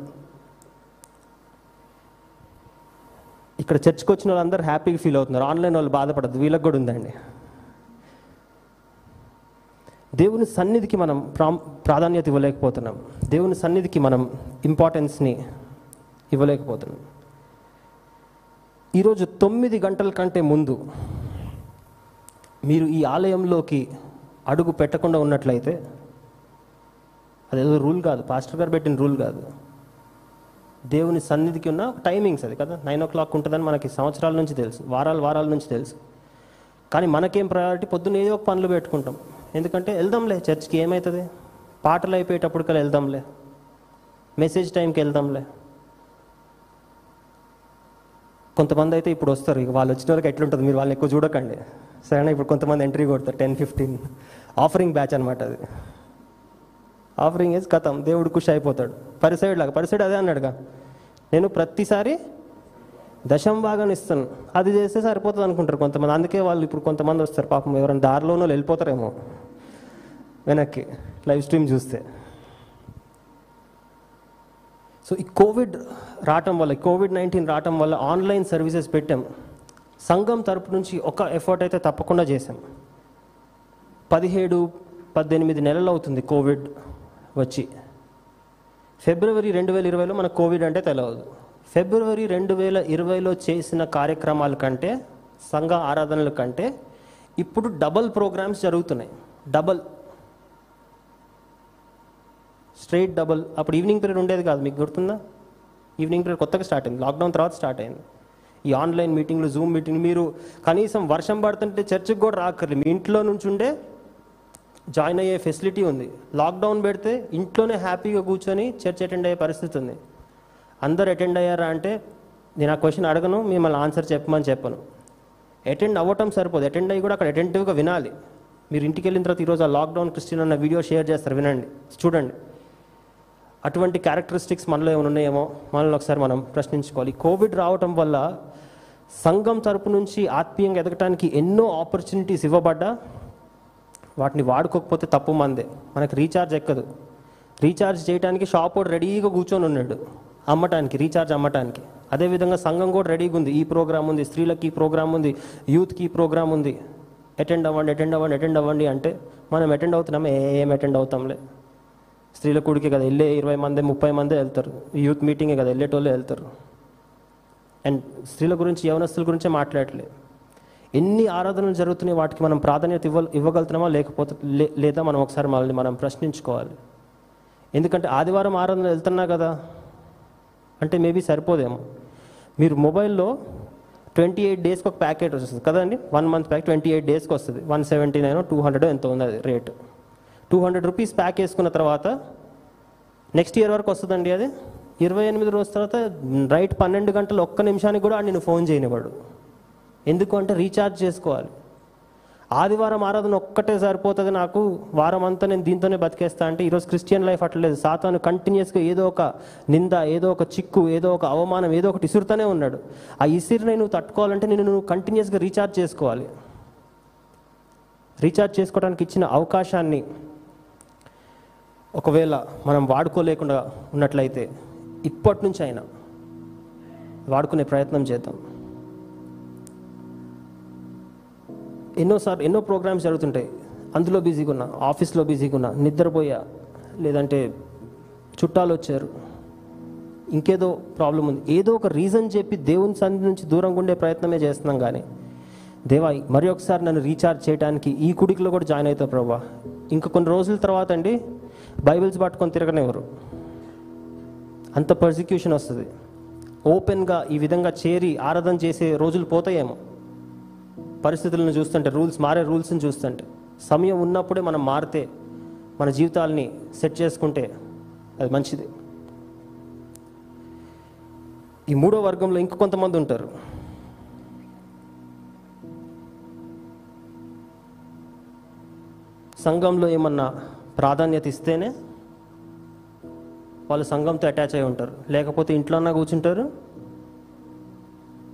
ఇక్కడ చర్చ్కి వచ్చిన వాళ్ళందరూ హ్యాపీగా ఫీల్ అవుతున్నారు. ఆన్లైన్ వాళ్ళు బాధపడద్దు. వీళ్ళకి కూడా ఉందండి. దేవుని సన్నిధికి మనం ప్రాం ప్రాధాన్యత ఇవ్వలేకపోతున్నాం. దేవుని సన్నిధికి మనం ఇంపార్టెన్స్ని ఇవ్వలేకపోతున్నాం. ఈరోజు తొమ్మిది గంటల కంటే ముందు మీరు ఈ ఆలయంలోకి అడుగు పెట్టకుండా ఉన్నట్లయితే అదేదో రూల్ కాదు. పాస్టర్ గారు పెట్టిన రూల్ కాదు. దేవుని సన్నిధికి ఉన్న టైమింగ్స్ అది కదా. నైన్ ఓ క్లాక్ ఉంటుందని మనకి సంవత్సరాల నుంచి తెలుసు. వారాల వారాల నుంచి తెలుసు. కానీ మనకేం ప్రయారిటీ పొద్దున్న ఏదో ఒక పనులు పెట్టుకుంటాం. ఎందుకంటే వెళ్దాంలే చర్చ్కి ఏమవుతుంది పాటలు అయిపోయేటప్పటికల్లా వెళ్దాంలే. మెసేజ్ టైంకి వెళ్దాంలే. కొంతమంది అయితే ఇప్పుడు వస్తారు ఇక వాళ్ళు వచ్చిన వరకు ఎట్లుంటుంది? మీరు వాళ్ళని ఎక్కువ చూడకండి. సరేనా? ఇప్పుడు కొంతమంది ఎంట్రీ కొడతారు టెన్ ఫిఫ్టీన్ ఆఫరింగ్ బ్యాచ్ అనమాట అది. ఆఫరింగ్ వేసి కథం దేవుడు ఖుషి అయిపోతాడు. పరిసైడ్ లాగా. పరిసైడ్ అదే అన్నాడుగా. నేను ప్రతిసారి దశం భాగాన్ని ఇస్తాను. అది చేస్తే సరిపోతుంది అనుకుంటారు కొంతమంది. అందుకే వాళ్ళు ఇప్పుడు కొంతమంది వస్తారు. పాపం ఎవరైనా దారిలోనో వెళ్ళిపోతారేమో వెనక్కి లైవ్ స్ట్రీమ్ చూస్తే. సో ఈ కోవిడ్ రావటం వల్ల కోవిడ్ నైన్టీన్ రావటం వల్ల ఆన్లైన్ సర్వీసెస్ పెట్టాం. సంఘం తరపు నుంచి ఒక ఎఫర్ట్ అయితే తప్పకుండా చేశాం. పదిహేడు పద్దెనిమిది నెలలు అవుతుంది కోవిడ్ వచ్చి. ఫిబ్రవరి రెండు వేల ఇరవైలో మనకు కోవిడ్ అంటే తెలియదు ఫిబ్రవరి రెండు వేల ఇరవైలో చేసిన కార్యక్రమాల కంటే సంఘ ఆరాధనల కంటే ఇప్పుడు డబల్ ప్రోగ్రామ్స్ జరుగుతున్నాయి. డబల్. Straight double. అప్పుడు ఈవినింగ్ పీరియడ్ ఉండేది కాదు మీకు గుర్తుందా? ఈవినింగ్ పీరియడ్ కొత్తగా స్టార్ట్ అయింది. లాక్డౌన్ తర్వాత స్టార్ట్ అయింది. ఈ ఆన్లైన్ మీటింగ్లు జూమ్ మీటింగ్ మీరు కనీసం వర్షం పడుతుంటే చర్చికి కూడా రాకర్లేదు మీ ఇంట్లో నుంచి ఉండే జాయిన్ అయ్యే ఫెసిలిటీ ఉంది. లాక్డౌన్ పెడితే ఇంట్లోనే హ్యాపీగా కూర్చొని చర్చ్ అటెండ్ అయ్యే పరిస్థితి ఉంది. అందరు అటెండ్ అయ్యారా అంటే నేను ఆ క్వశ్చన్ అడగను మిమ్మల్ని ఆన్సర్ చెప్పమని చెప్పను. అటెండ్ అవ్వటం సరిపోదు. అటెండ్ అయ్యి కూడా అక్కడ అటెంటివ్గా వినాలి. మీరు ఇంటికి వెళ్ళిన తర్వాత ఈరోజు ఆ లాక్డౌన్ క్రిస్టియన్ అన్న వీడియో షేర్ చేస్తారు వినండి. చూడండి. అటువంటి క్యారెక్టరిస్టిక్స్ మనలో ఏమైనా ఉన్నాయేమో? మనల్ని ఒకసారి మనం ప్రశ్నించుకోవాలి. కోవిడ్ రావటం వల్ల సంఘం తరపు నుంచి ఆత్మీయంగా ఎదగటానికి ఎన్నో ఆపర్చునిటీస్ ఇవ్వబడ్డా వాటిని వాడుకోకపోతే తప్పు మందే. మనకి రీఛార్జ్ ఎక్కదు. రీఛార్జ్ చేయడానికి షాప్ రెడీగా కూర్చొని ఉన్నాడు. అమ్మటానికి రీఛార్జ్ అమ్మటానికి. అదేవిధంగా సంఘం కూడా రెడీగా ఉంది. ఈ ప్రోగ్రామ్ ఉంది స్త్రీలకి ఈ ప్రోగ్రామ్ ఉంది యూత్కి ఈ ప్రోగ్రామ్ ఉంది. అటెండ్ అవ్వండి అటెండ్ అవ్వండి అటెండ్ అవ్వండి అంటే మనం అటెండ్ అవుతున్నాం ఏం అటెండ్ అవుతాంలే. స్త్రీల కూడికి కదా వెళ్ళే ఇరవై మంది ముప్పై మంది వెళ్తారు. యూత్ మీటింగే కదా వెళ్ళేటోళ్ళే వెళ్తారు. అండ్ స్త్రీల గురించి యవనస్తుల గురించే మాట్లాడలే. ఎన్ని ఆరాధనలు జరుగుతున్నాయి వాటికి మనం ప్రాధాన్యత ఇవ్వ ఇవ్వగలుగుతున్నామా? లేకపోతే లే- లేదా మనం ఒకసారి మనల్ని మనం ప్రశ్నించుకోవాలి. ఎందుకంటే ఆదివారం ఆరాధన వెళ్తున్నా కదా. అంటే మేబీ సరిపోదేమో. మీరు మొబైల్లో ట్వంటీ ఎయిట్ డేస్కి ఒక ప్యాకెట్ వస్తుంది. కదండి? One month pack twenty eight డేస్కి వస్తుంది. One seventy nine two hundred ఎంత ఉంది అది rate. Two hundred rupees pack వేసుకున్న తర్వాత నెక్స్ట్ ఇయర్ వరకు వస్తుందండి అది? ఇరవై ఎనిమిది రోజుల తర్వాత రైట్ పన్నెండు గంటలు ఒక్క నిమిషానికి కూడా నేను ఫోన్ చేయనివాడు ఎందుకు అంటే రీఛార్జ్ చేసుకోవాలి. ఆదివారం ఆరాధన ఒక్కటే సరిపోతుంది నాకు. వారం అంతా నేను దీంతోనే బతికేస్తా అంటే ఈరోజు క్రిస్టియన్ లైఫ్ అట్లేదు. సాతాను కంటిన్యూస్గా ఏదో ఒక నింద ఏదో ఒక చిక్కు ఏదో ఒక అవమానం ఏదో ఒకటి ఇసురుతూనే ఉన్నాడు. ఆ ఇసిరిని నువ్వు తట్టుకోవాలంటే నేను నువ్వు కంటిన్యూస్గా రీఛార్జ్ చేసుకోవాలి. రీఛార్జ్ చేసుకోవడానికి ఇచ్చిన అవకాశాన్ని ఒకవేళ మనం వాడుకోలేకుండా ఉన్నట్లయితే ఇప్పటి నుంచి అయినా వాడుకునే ప్రయత్నం చేద్దాం. ఎన్నోసార్లు ఎన్నో ప్రోగ్రామ్స్ జరుగుతుంటాయి. అందులో బిజీగా ఉన్నా ఆఫీస్లో బిజీగా ఉన్నా నిద్రపోయా లేదంటే చుట్టాలు వచ్చారు. ఇంకేదో ప్రాబ్లం ఉంది. ఏదో ఒక రీజన్ చెప్పి దేవుని సన్నిధి నుంచి దూరంగా ఉండే ప్రయత్నమే చేస్తున్నాం కానీ దేవా మరి ఒకసారి నన్ను రీఛార్జ్ చేయడానికి ఈ కుడికిలో కూడా జాయిన్ అవుతావు ప్రభా. ఇంకా కొన్ని రోజుల తర్వాత అండి బైబిల్స్ పట్టుకొని తిరగనివ్వరు. అంత పర్సిక్యూషన్ వస్తుంది. ఓపెన్గా ఈ విధంగా చేరి ఆరాధన చేసే రోజులు పోతాయేమో. పరిస్థితులను చూస్తుంటే రూల్స్ మారే రూల్స్ని చూస్తుంటే సమయం ఉన్నప్పుడే మనం మారితే మన జీవితాల్ని సెట్ చేసుకుంటే అది మంచిది. ఈ మూడో వర్గంలో ఇంక కొంతమంది ఉంటారు. సంఘంలో ఏమన్నా ప్రాధాన్యత ఇస్తేనే వాళ్ళు సంఘంతో అటాచ్ అయి ఉంటారు. లేకపోతే ఇంట్లోన్నా కూర్చుంటారు.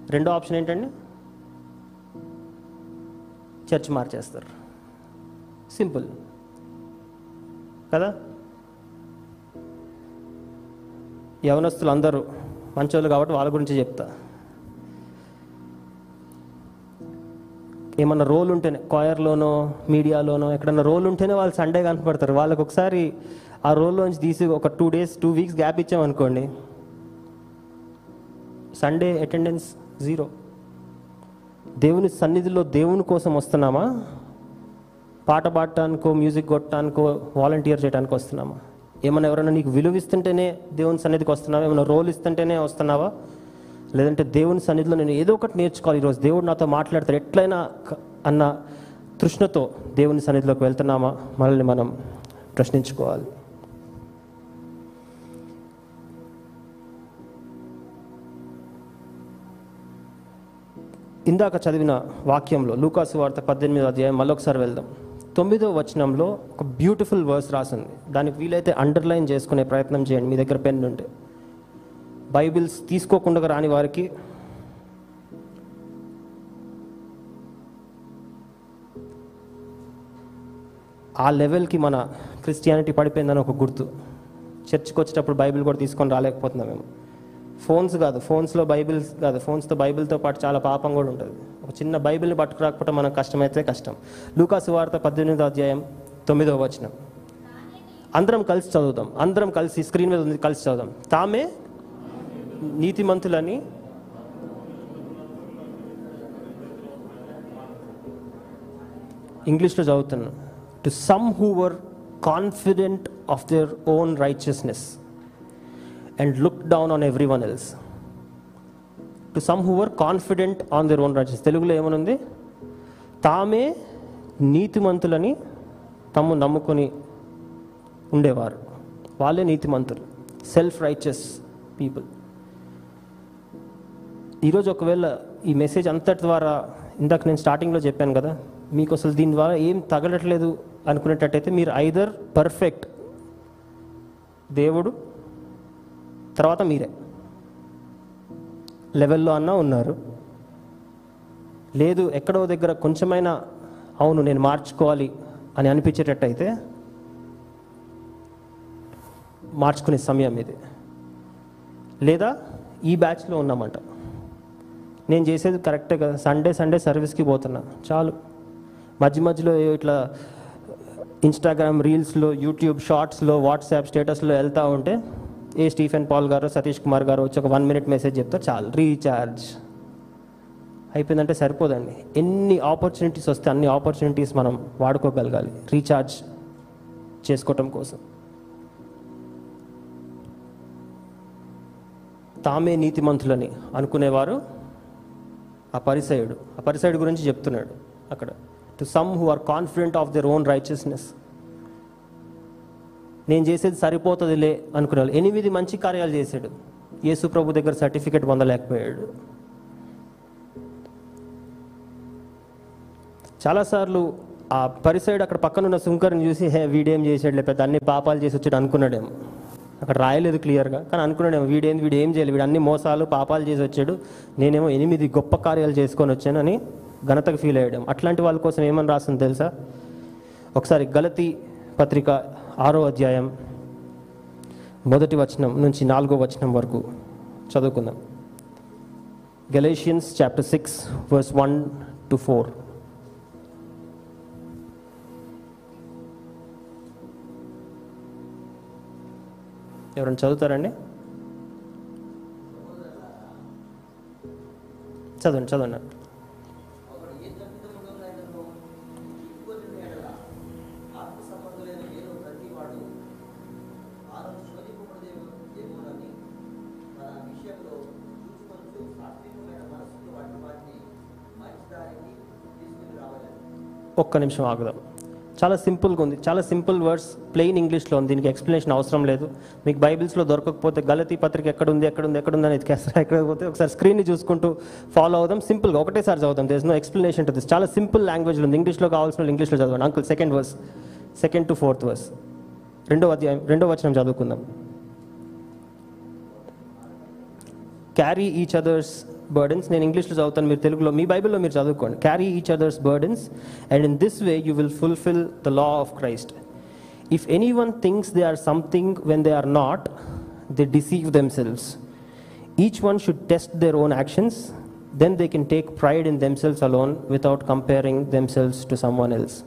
రెండో ఆప్షన్ ఏంటండి? చర్చ్ మార్చేస్తారు. సింపుల్. కదా? యవనస్తులు అందరూ మంచోళ్ళు కాబట్టి వాళ్ళ గురించి చెప్తా. ఏమన్నా రోల్ ఉంటేనే కాయర్లోనో మీడియాలోనో ఎక్కడన్నా రోల్ ఉంటేనే వాళ్ళు సండే కనపడతారు. వాళ్ళకి ఒకసారి ఆ రోల్లోంచి తీసి ఒక two days two weeks gap ఇచ్చామనుకోండి Sunday attendance zero. దేవుని సన్నిధిలో దేవుని కోసం వస్తున్నామా? పాట పాడటానికో మ్యూజిక్ కొట్టడానికో వాలంటీర్ చేయడానికి వస్తున్నామా? ఏమైనా ఎవరైనా నీకు విలువిస్తుంటేనే దేవుని సన్నిధికి వస్తున్నావా? ఏమైనా రోల్ ఇస్తుంటేనే వస్తున్నావా? లేదంటే దేవుని సన్నిధిలో నేను ఏదో ఒకటి నేర్చుకోవాలి ఈరోజు. దేవుడు నాతో మాట్లాడతాడు. ఎట్లయినా అన్న తృష్ణతో దేవుని సన్నిధిలోకి వెళ్తున్నామా? మనల్ని మనం ప్రశ్నించుకోవాలి. ఇందాక చదివిన వాక్యంలో లూకాసు వార్త పద్దెనిమిదో అధ్యాయం మళ్ళొకసారి వెళ్దాం. తొమ్మిదో వచనంలో ఒక బ్యూటిఫుల్ వర్స్ రాసింది. దానికి వీలైతే అండర్లైన్ చేసుకునే ప్రయత్నం చేయండి మీ దగ్గర పెన్ ఉంటే. బైబిల్స్ తీసుకోకుండా రాని వారికి ఆ లెవెల్కి మన క్రిస్టియానిటీ పడిపోయిందని ఒక గుర్తు. చర్చ్కి వచ్చేటప్పుడు బైబిల్ కూడా తీసుకొని రాలేకపోతున్నాం మేము. ఫోన్స్ కాదు ఫోన్స్లో బైబిల్స్ కాదు ఫోన్స్తో బైబిల్తో పాటు చాలా పాపం కూడా ఉంటుంది. ఒక చిన్న బైబిల్ని పట్టుకురాకపోతే మనకు కష్టమైతే కష్టం. లూకాసు వార్త పద్దెనిమిదో అధ్యాయం తొమ్మిదవ వచనం. అందరం కలిసి చదువుదాం. అందరం కలిసి స్క్రీన్ మీద ఉంది కలిసి చదువుదాం. తామే నీతిమంతులని ఇంగ్లీష్లో చదువుతున్నాను. To some who were confident of their own righteousness and look down on everyone else to some who were confident on their own righteous తెలుగులో ఏమనుంది? తామే నీతిమంతులని తమ్ము నమ్ముకొని ఉండేవారు. వాళ్ళే నీతిమంతులు. సెల్ఫ్ రైచియస్ పీపుల్ ఈరోజు ఒకవేళ ఈ మెసేజ్ అంతటి ద్వారా ఇందాక నేను స్టార్టింగ్లో చెప్పాను కదా మీకు అసలు దీని ద్వారా ఏం తగలట్లేదు అనుకునేటట్టయితే మీరు ఐదర్ పర్ఫెక్ట్ దేవుడు తర్వాత మీరే. లెవెల్లో అన్నా ఉన్నారు. లేదు ఎక్కడో దగ్గర కొంచెమైనా అవును నేను మార్చుకోవాలి అని అనిపించేటట్టయితే మార్చుకునే సమయం ఇది. లేదా ఈ బ్యాచ్లో ఉన్నామంట. నేను చేసేది కరెక్టే కదా సండే సండే సర్వీస్కి పోతున్నా. చాలు. మధ్య మధ్యలో ఇట్లా ఇన్స్టాగ్రామ్ రీల్స్లో యూట్యూబ్ షార్ట్స్లో వాట్సాప్ స్టేటస్లో వెళ్తూ ఉంటే ఏ స్టీఫెన్ పాల్ గారు సతీష్ కుమార్ గారు వచ్చి ఒక వన్ మినిట్ మెసేజ్ చెప్తే చాలు రీఛార్జ్. అయిపోయిందంటే సరిపోదండి. ఎన్ని ఆపర్చునిటీస్ వస్తే అన్ని ఆపర్చునిటీస్ మనం వాడుకోగలగాలి రీఛార్జ్ చేసుకోవటం కోసం. తామే నీతిమంతులని అనుకునేవారు ఆ పరిసయుడు. ఆ పరిసయుడు గురించి చెప్తున్నాడు అక్కడ. To some who are confident of their own righteousness నేను చేసేది సరిపోతుందిలే అనుకున్నాడు. ఎనిమిది మంచి కార్యాలు చేశాడు. యేసు ప్రభు దగ్గర సర్టిఫికెట్ పొందలేకపోయాడు. చాలాసార్లు ఆ పరిసైడ్ అక్కడ పక్కన ఉన్న సుంకర్ని చూసి హే వీడేం చేశాడు లేకపోతే అన్ని పాపాలు చేసి వచ్చాడు అనుకున్నాడేమో. అక్కడ రాయలేదు క్లియర్గా కానీ అనుకున్నాడేమో వీడేం వీడు ఏం చేయలేదు వీడు అన్ని మోసాలు పాపాలు చేసి వచ్చాడు నేనేమో ఎనిమిది గొప్ప కార్యాలు చేసుకొని వచ్చానని ఘనతకు ఫీల్ అయ్యాడు అట్లాంటి వాళ్ళ కోసం ఏమని రాసింది తెలుసా? ఒకసారి గలతి పత్రిక ఆరో అధ్యాయం మొదటి వచనం నుంచి నాలుగో వచనం వరకు చదువుకుందాం. Galatians chapter six verse one to four. ఎవరైనా చదువుతారండి? చదవండి చదవండి. ఒక్క నిమిషం ఆగుదాం. చాలా సింపుల్గా ఉంది. చాలా సింపుల్ వర్డ్స్ ప్లెయిన్ ఇంగ్లీష్లో ఉంది. దీనికి ఎక్స్ప్లెనేషన్ అవసరం లేదు. మీకు బైబిల్స్లో దొరకకపోతే గలతీ పత్రిక ఎక్కడ ఉంది ఎక్కడ ఉంది ఎక్కడ ఉంది అని పోతే ఒకసారి స్క్రీన్ని చూసుకుంటూ ఫాలో అవుదాం. సింపుల్గా ఒకటేసారి చదువుదాం. There's no explanation to this చాలా సింపుల్ లాంగ్వేజ్లో ఉంది. ఇంగ్లీష్లో కావాల్సిన ఇంగ్లీష్లో చదవండి. Uncle second verse second to fourth verse రెండో అధ్యాయం రెండో వచనం చదువుకుందాం. క్యారీ ఈచ్ అదర్స్ బర్డన్స్ నేను ఇంగ్లీష్లో చదువుతాను మీరు తెలుగులో మీ బైబిల్లో మీరు చదువుకోండి. Carry each other's burdens and in this way you will fulfil the law of Christ if anyone thinks they are something when they are not they deceive themselves each one should test their own actions then they can take pride in themselves alone without comparing themselves to someone else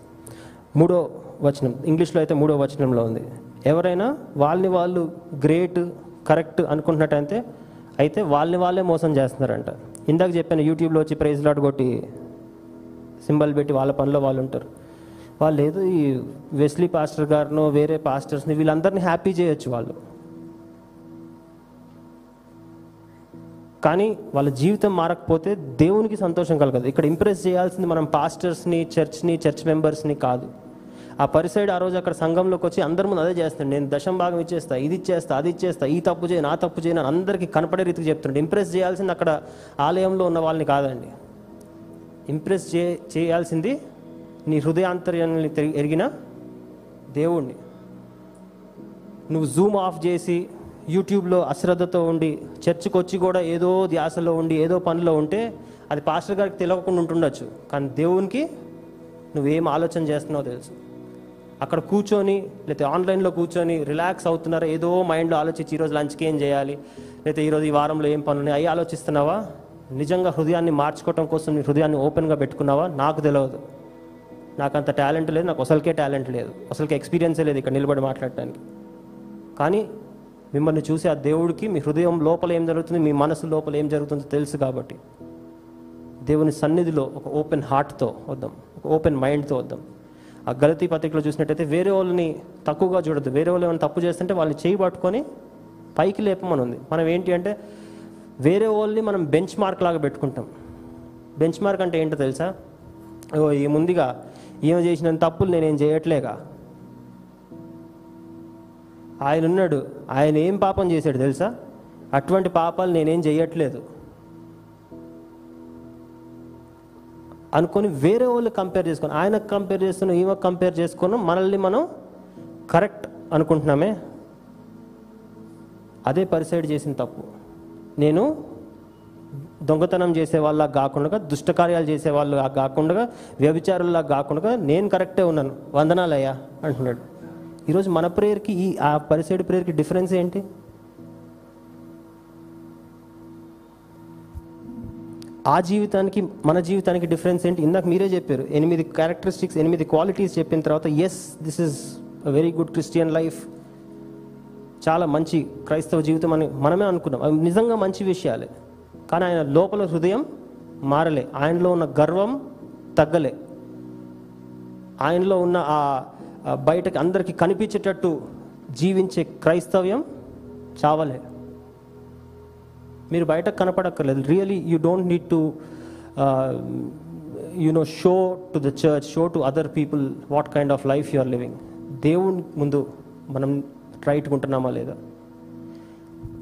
మూడో వచనం. ఇంగ్లీష్లో అయితే మూడో వచనంలో ఉంది. ఎవరైనా వాళ్ళని వాళ్ళు గ్రేట్ కరెక్ట్ అనుకుంటున్నట్టయితే అయితే వాళ్ళని వాళ్ళే మోసం చేస్తున్నారంట. ఇందాక చెప్పాను యూట్యూబ్లో వచ్చి ప్రైజ్ లాట్ కొట్టి సింబల్ పెట్టి వాళ్ళ పనిలో వాళ్ళు ఉంటారు. వాళ్ళు లేదు ఈ వెస్లీ పాస్టర్ గారినో వేరే పాస్టర్స్ని వీళ్ళందరినీ హ్యాపీ చేయొచ్చు వాళ్ళు. కానీ వాళ్ళ జీవితం మారకపోతే దేవునికి సంతోషం కలగదు. ఇక్కడ ఇంప్రెస్ చేయాల్సింది మనం పాస్టర్స్ని చర్చ్ని చర్చ్ మెంబర్స్ని కాదు. ఆ పరిసైడ్ ఆ రోజు అక్కడ సంఘంలోకి వచ్చి అందరి ముందు అదే చేస్తాడు. నేను దశం భాగం ఇచ్చేస్తా ఇది ఇచ్చేస్తా అది ఇచ్చేస్తా ఈ తప్పు చేయను ఆ తప్పు చేయను అందరికీ కనపడే రీతికి చెప్తున్నాడు ఇంప్రెస్ చేయాల్సింది అక్కడ ఆలయంలో ఉన్న వాళ్ళని కాదండి. ఇంప్రెస్ చే చేయాల్సింది నీ హృదయాంతర్యాన్ని ఎరిగిన దేవుణ్ణి. నువ్వు జూమ్ ఆఫ్ చేసి యూట్యూబ్లో అశ్రద్ధతో ఉండి చర్చికి వచ్చి కూడా ఏదో ధ్యాసలో ఉండి ఏదో పనిలో ఉంటే అది పాస్టర్ గారికి తెలియకుండా ఉంటుండొచ్చు. కానీ దేవునికి నువ్వేం ఆలోచన చేస్తున్నావో తెలుసు. అక్కడ కూర్చొని లేకపోతే ఆన్లైన్లో కూర్చొని రిలాక్స్ అవుతున్నారా? ఏదో మైండ్లో ఆలోచించి ఈరోజు లంచ్కి ఏం చేయాలి? లేకపోతే ఈరోజు ఈ వారంలో ఏం పనులు ఉన్నాయి అవి ఆలోచిస్తున్నావా? నిజంగా హృదయాన్ని మార్చుకోవటం కోసం నీ హృదయాన్ని ఓపెన్గా పెట్టుకున్నావా? నాకు తెలియదు. నాకు అంత టాలెంట్ లేదు నాకు అసలుకే టాలెంట్ లేదు. అసలుకే ఎక్స్పీరియన్సే లేదు ఇక్కడ నిలబడి మాట్లాడటానికి. కానీ మిమ్మల్ని చూసి ఆ దేవుడికి మీ హృదయం లోపల ఏం జరుగుతుంది? మీ మనసు లోపల ఏం జరుగుతుందో తెలుసు కాబట్టి. దేవుని సన్నిధిలో ఒక ఓపెన్ హార్ట్తో వద్దాం. ఒక ఓపెన్ మైండ్తో వద్దాం. ఆ గలతీ పత్రికలో చూసినట్టయితే వేరే వాళ్ళని తక్కువగా చూడద్దు. వేరే వాళ్ళు ఏమైనా తప్పు చేస్తుంటే వాళ్ళని చేయి పట్టుకొని పైకి లేపమని ఉంది మనం ఏంటి అంటే వేరే వాళ్ళని మనం బెంచ్ మార్క్ లాగా పెట్టుకుంటాం. బెంచ్ మార్క్ అంటే ఏంటో తెలుసా? ఓ ఈ ముందుగా ఈమె చేసిన తప్పులు నేనేం చేయట్లేగా? ఆయన ఉన్నాడు. ఆయన ఏం పాపం చేశాడు తెలుసా? అటువంటి పాపాలు నేనేం చేయట్లేదు. అనుకొని వేరే వాళ్ళు కంపేర్ చేసుకుని ఆయన కంపేర్ చేస్తున్నాం ఈమె కంపేర్ చేసుకున్నాం మనల్ని మనం కరెక్ట్ అనుకుంటున్నామే? అదే పరిసైడ్ చేసిన తప్పు. నేను దొంగతనం చేసే వాళ్ళ కాకుండా దుష్టకార్యాలు చేసే వాళ్ళు కాకుండా వ్యభిచారుల్లా కాకుండా నేను కరెక్టే ఉన్నాను. వందనాలయ్యా అంటున్నాడు. ఈరోజు మన ప్రేయర్కి ఈ ఆ పరిసైడ్ ప్రేయర్కి డిఫరెన్స్ ఏంటి? ఆ జీవితానికి మన జీవితానికి డిఫరెన్స్ ఏంటి? ఇందాక మీరే చెప్పారు ఎనిమిది క్యారెక్టరిస్టిక్స్ ఎనిమిది క్వాలిటీస్ చెప్పిన తర్వాత yes this is a very good Christian life చాలా మంచి క్రైస్తవ జీవితం అని మనమే అనుకున్నాం. అవి నిజంగా మంచి విషయాలే. కానీ ఆయన లోపల హృదయం మారలే. ఆయనలో ఉన్న గర్వం తగ్గలే. ఆయనలో ఉన్న ఆ ఆ బయటకి అందరికీ కనిపించేటట్టు జీవించే క్రైస్తవ్యం చావలే. మీరు బయటకు కనపడక్కర్లేదు. Really you don't need to you know show to the church show to other people what kind of life you are living దేవుని ముందు మనం రైట్గా ఉంటున్నామా లేదా?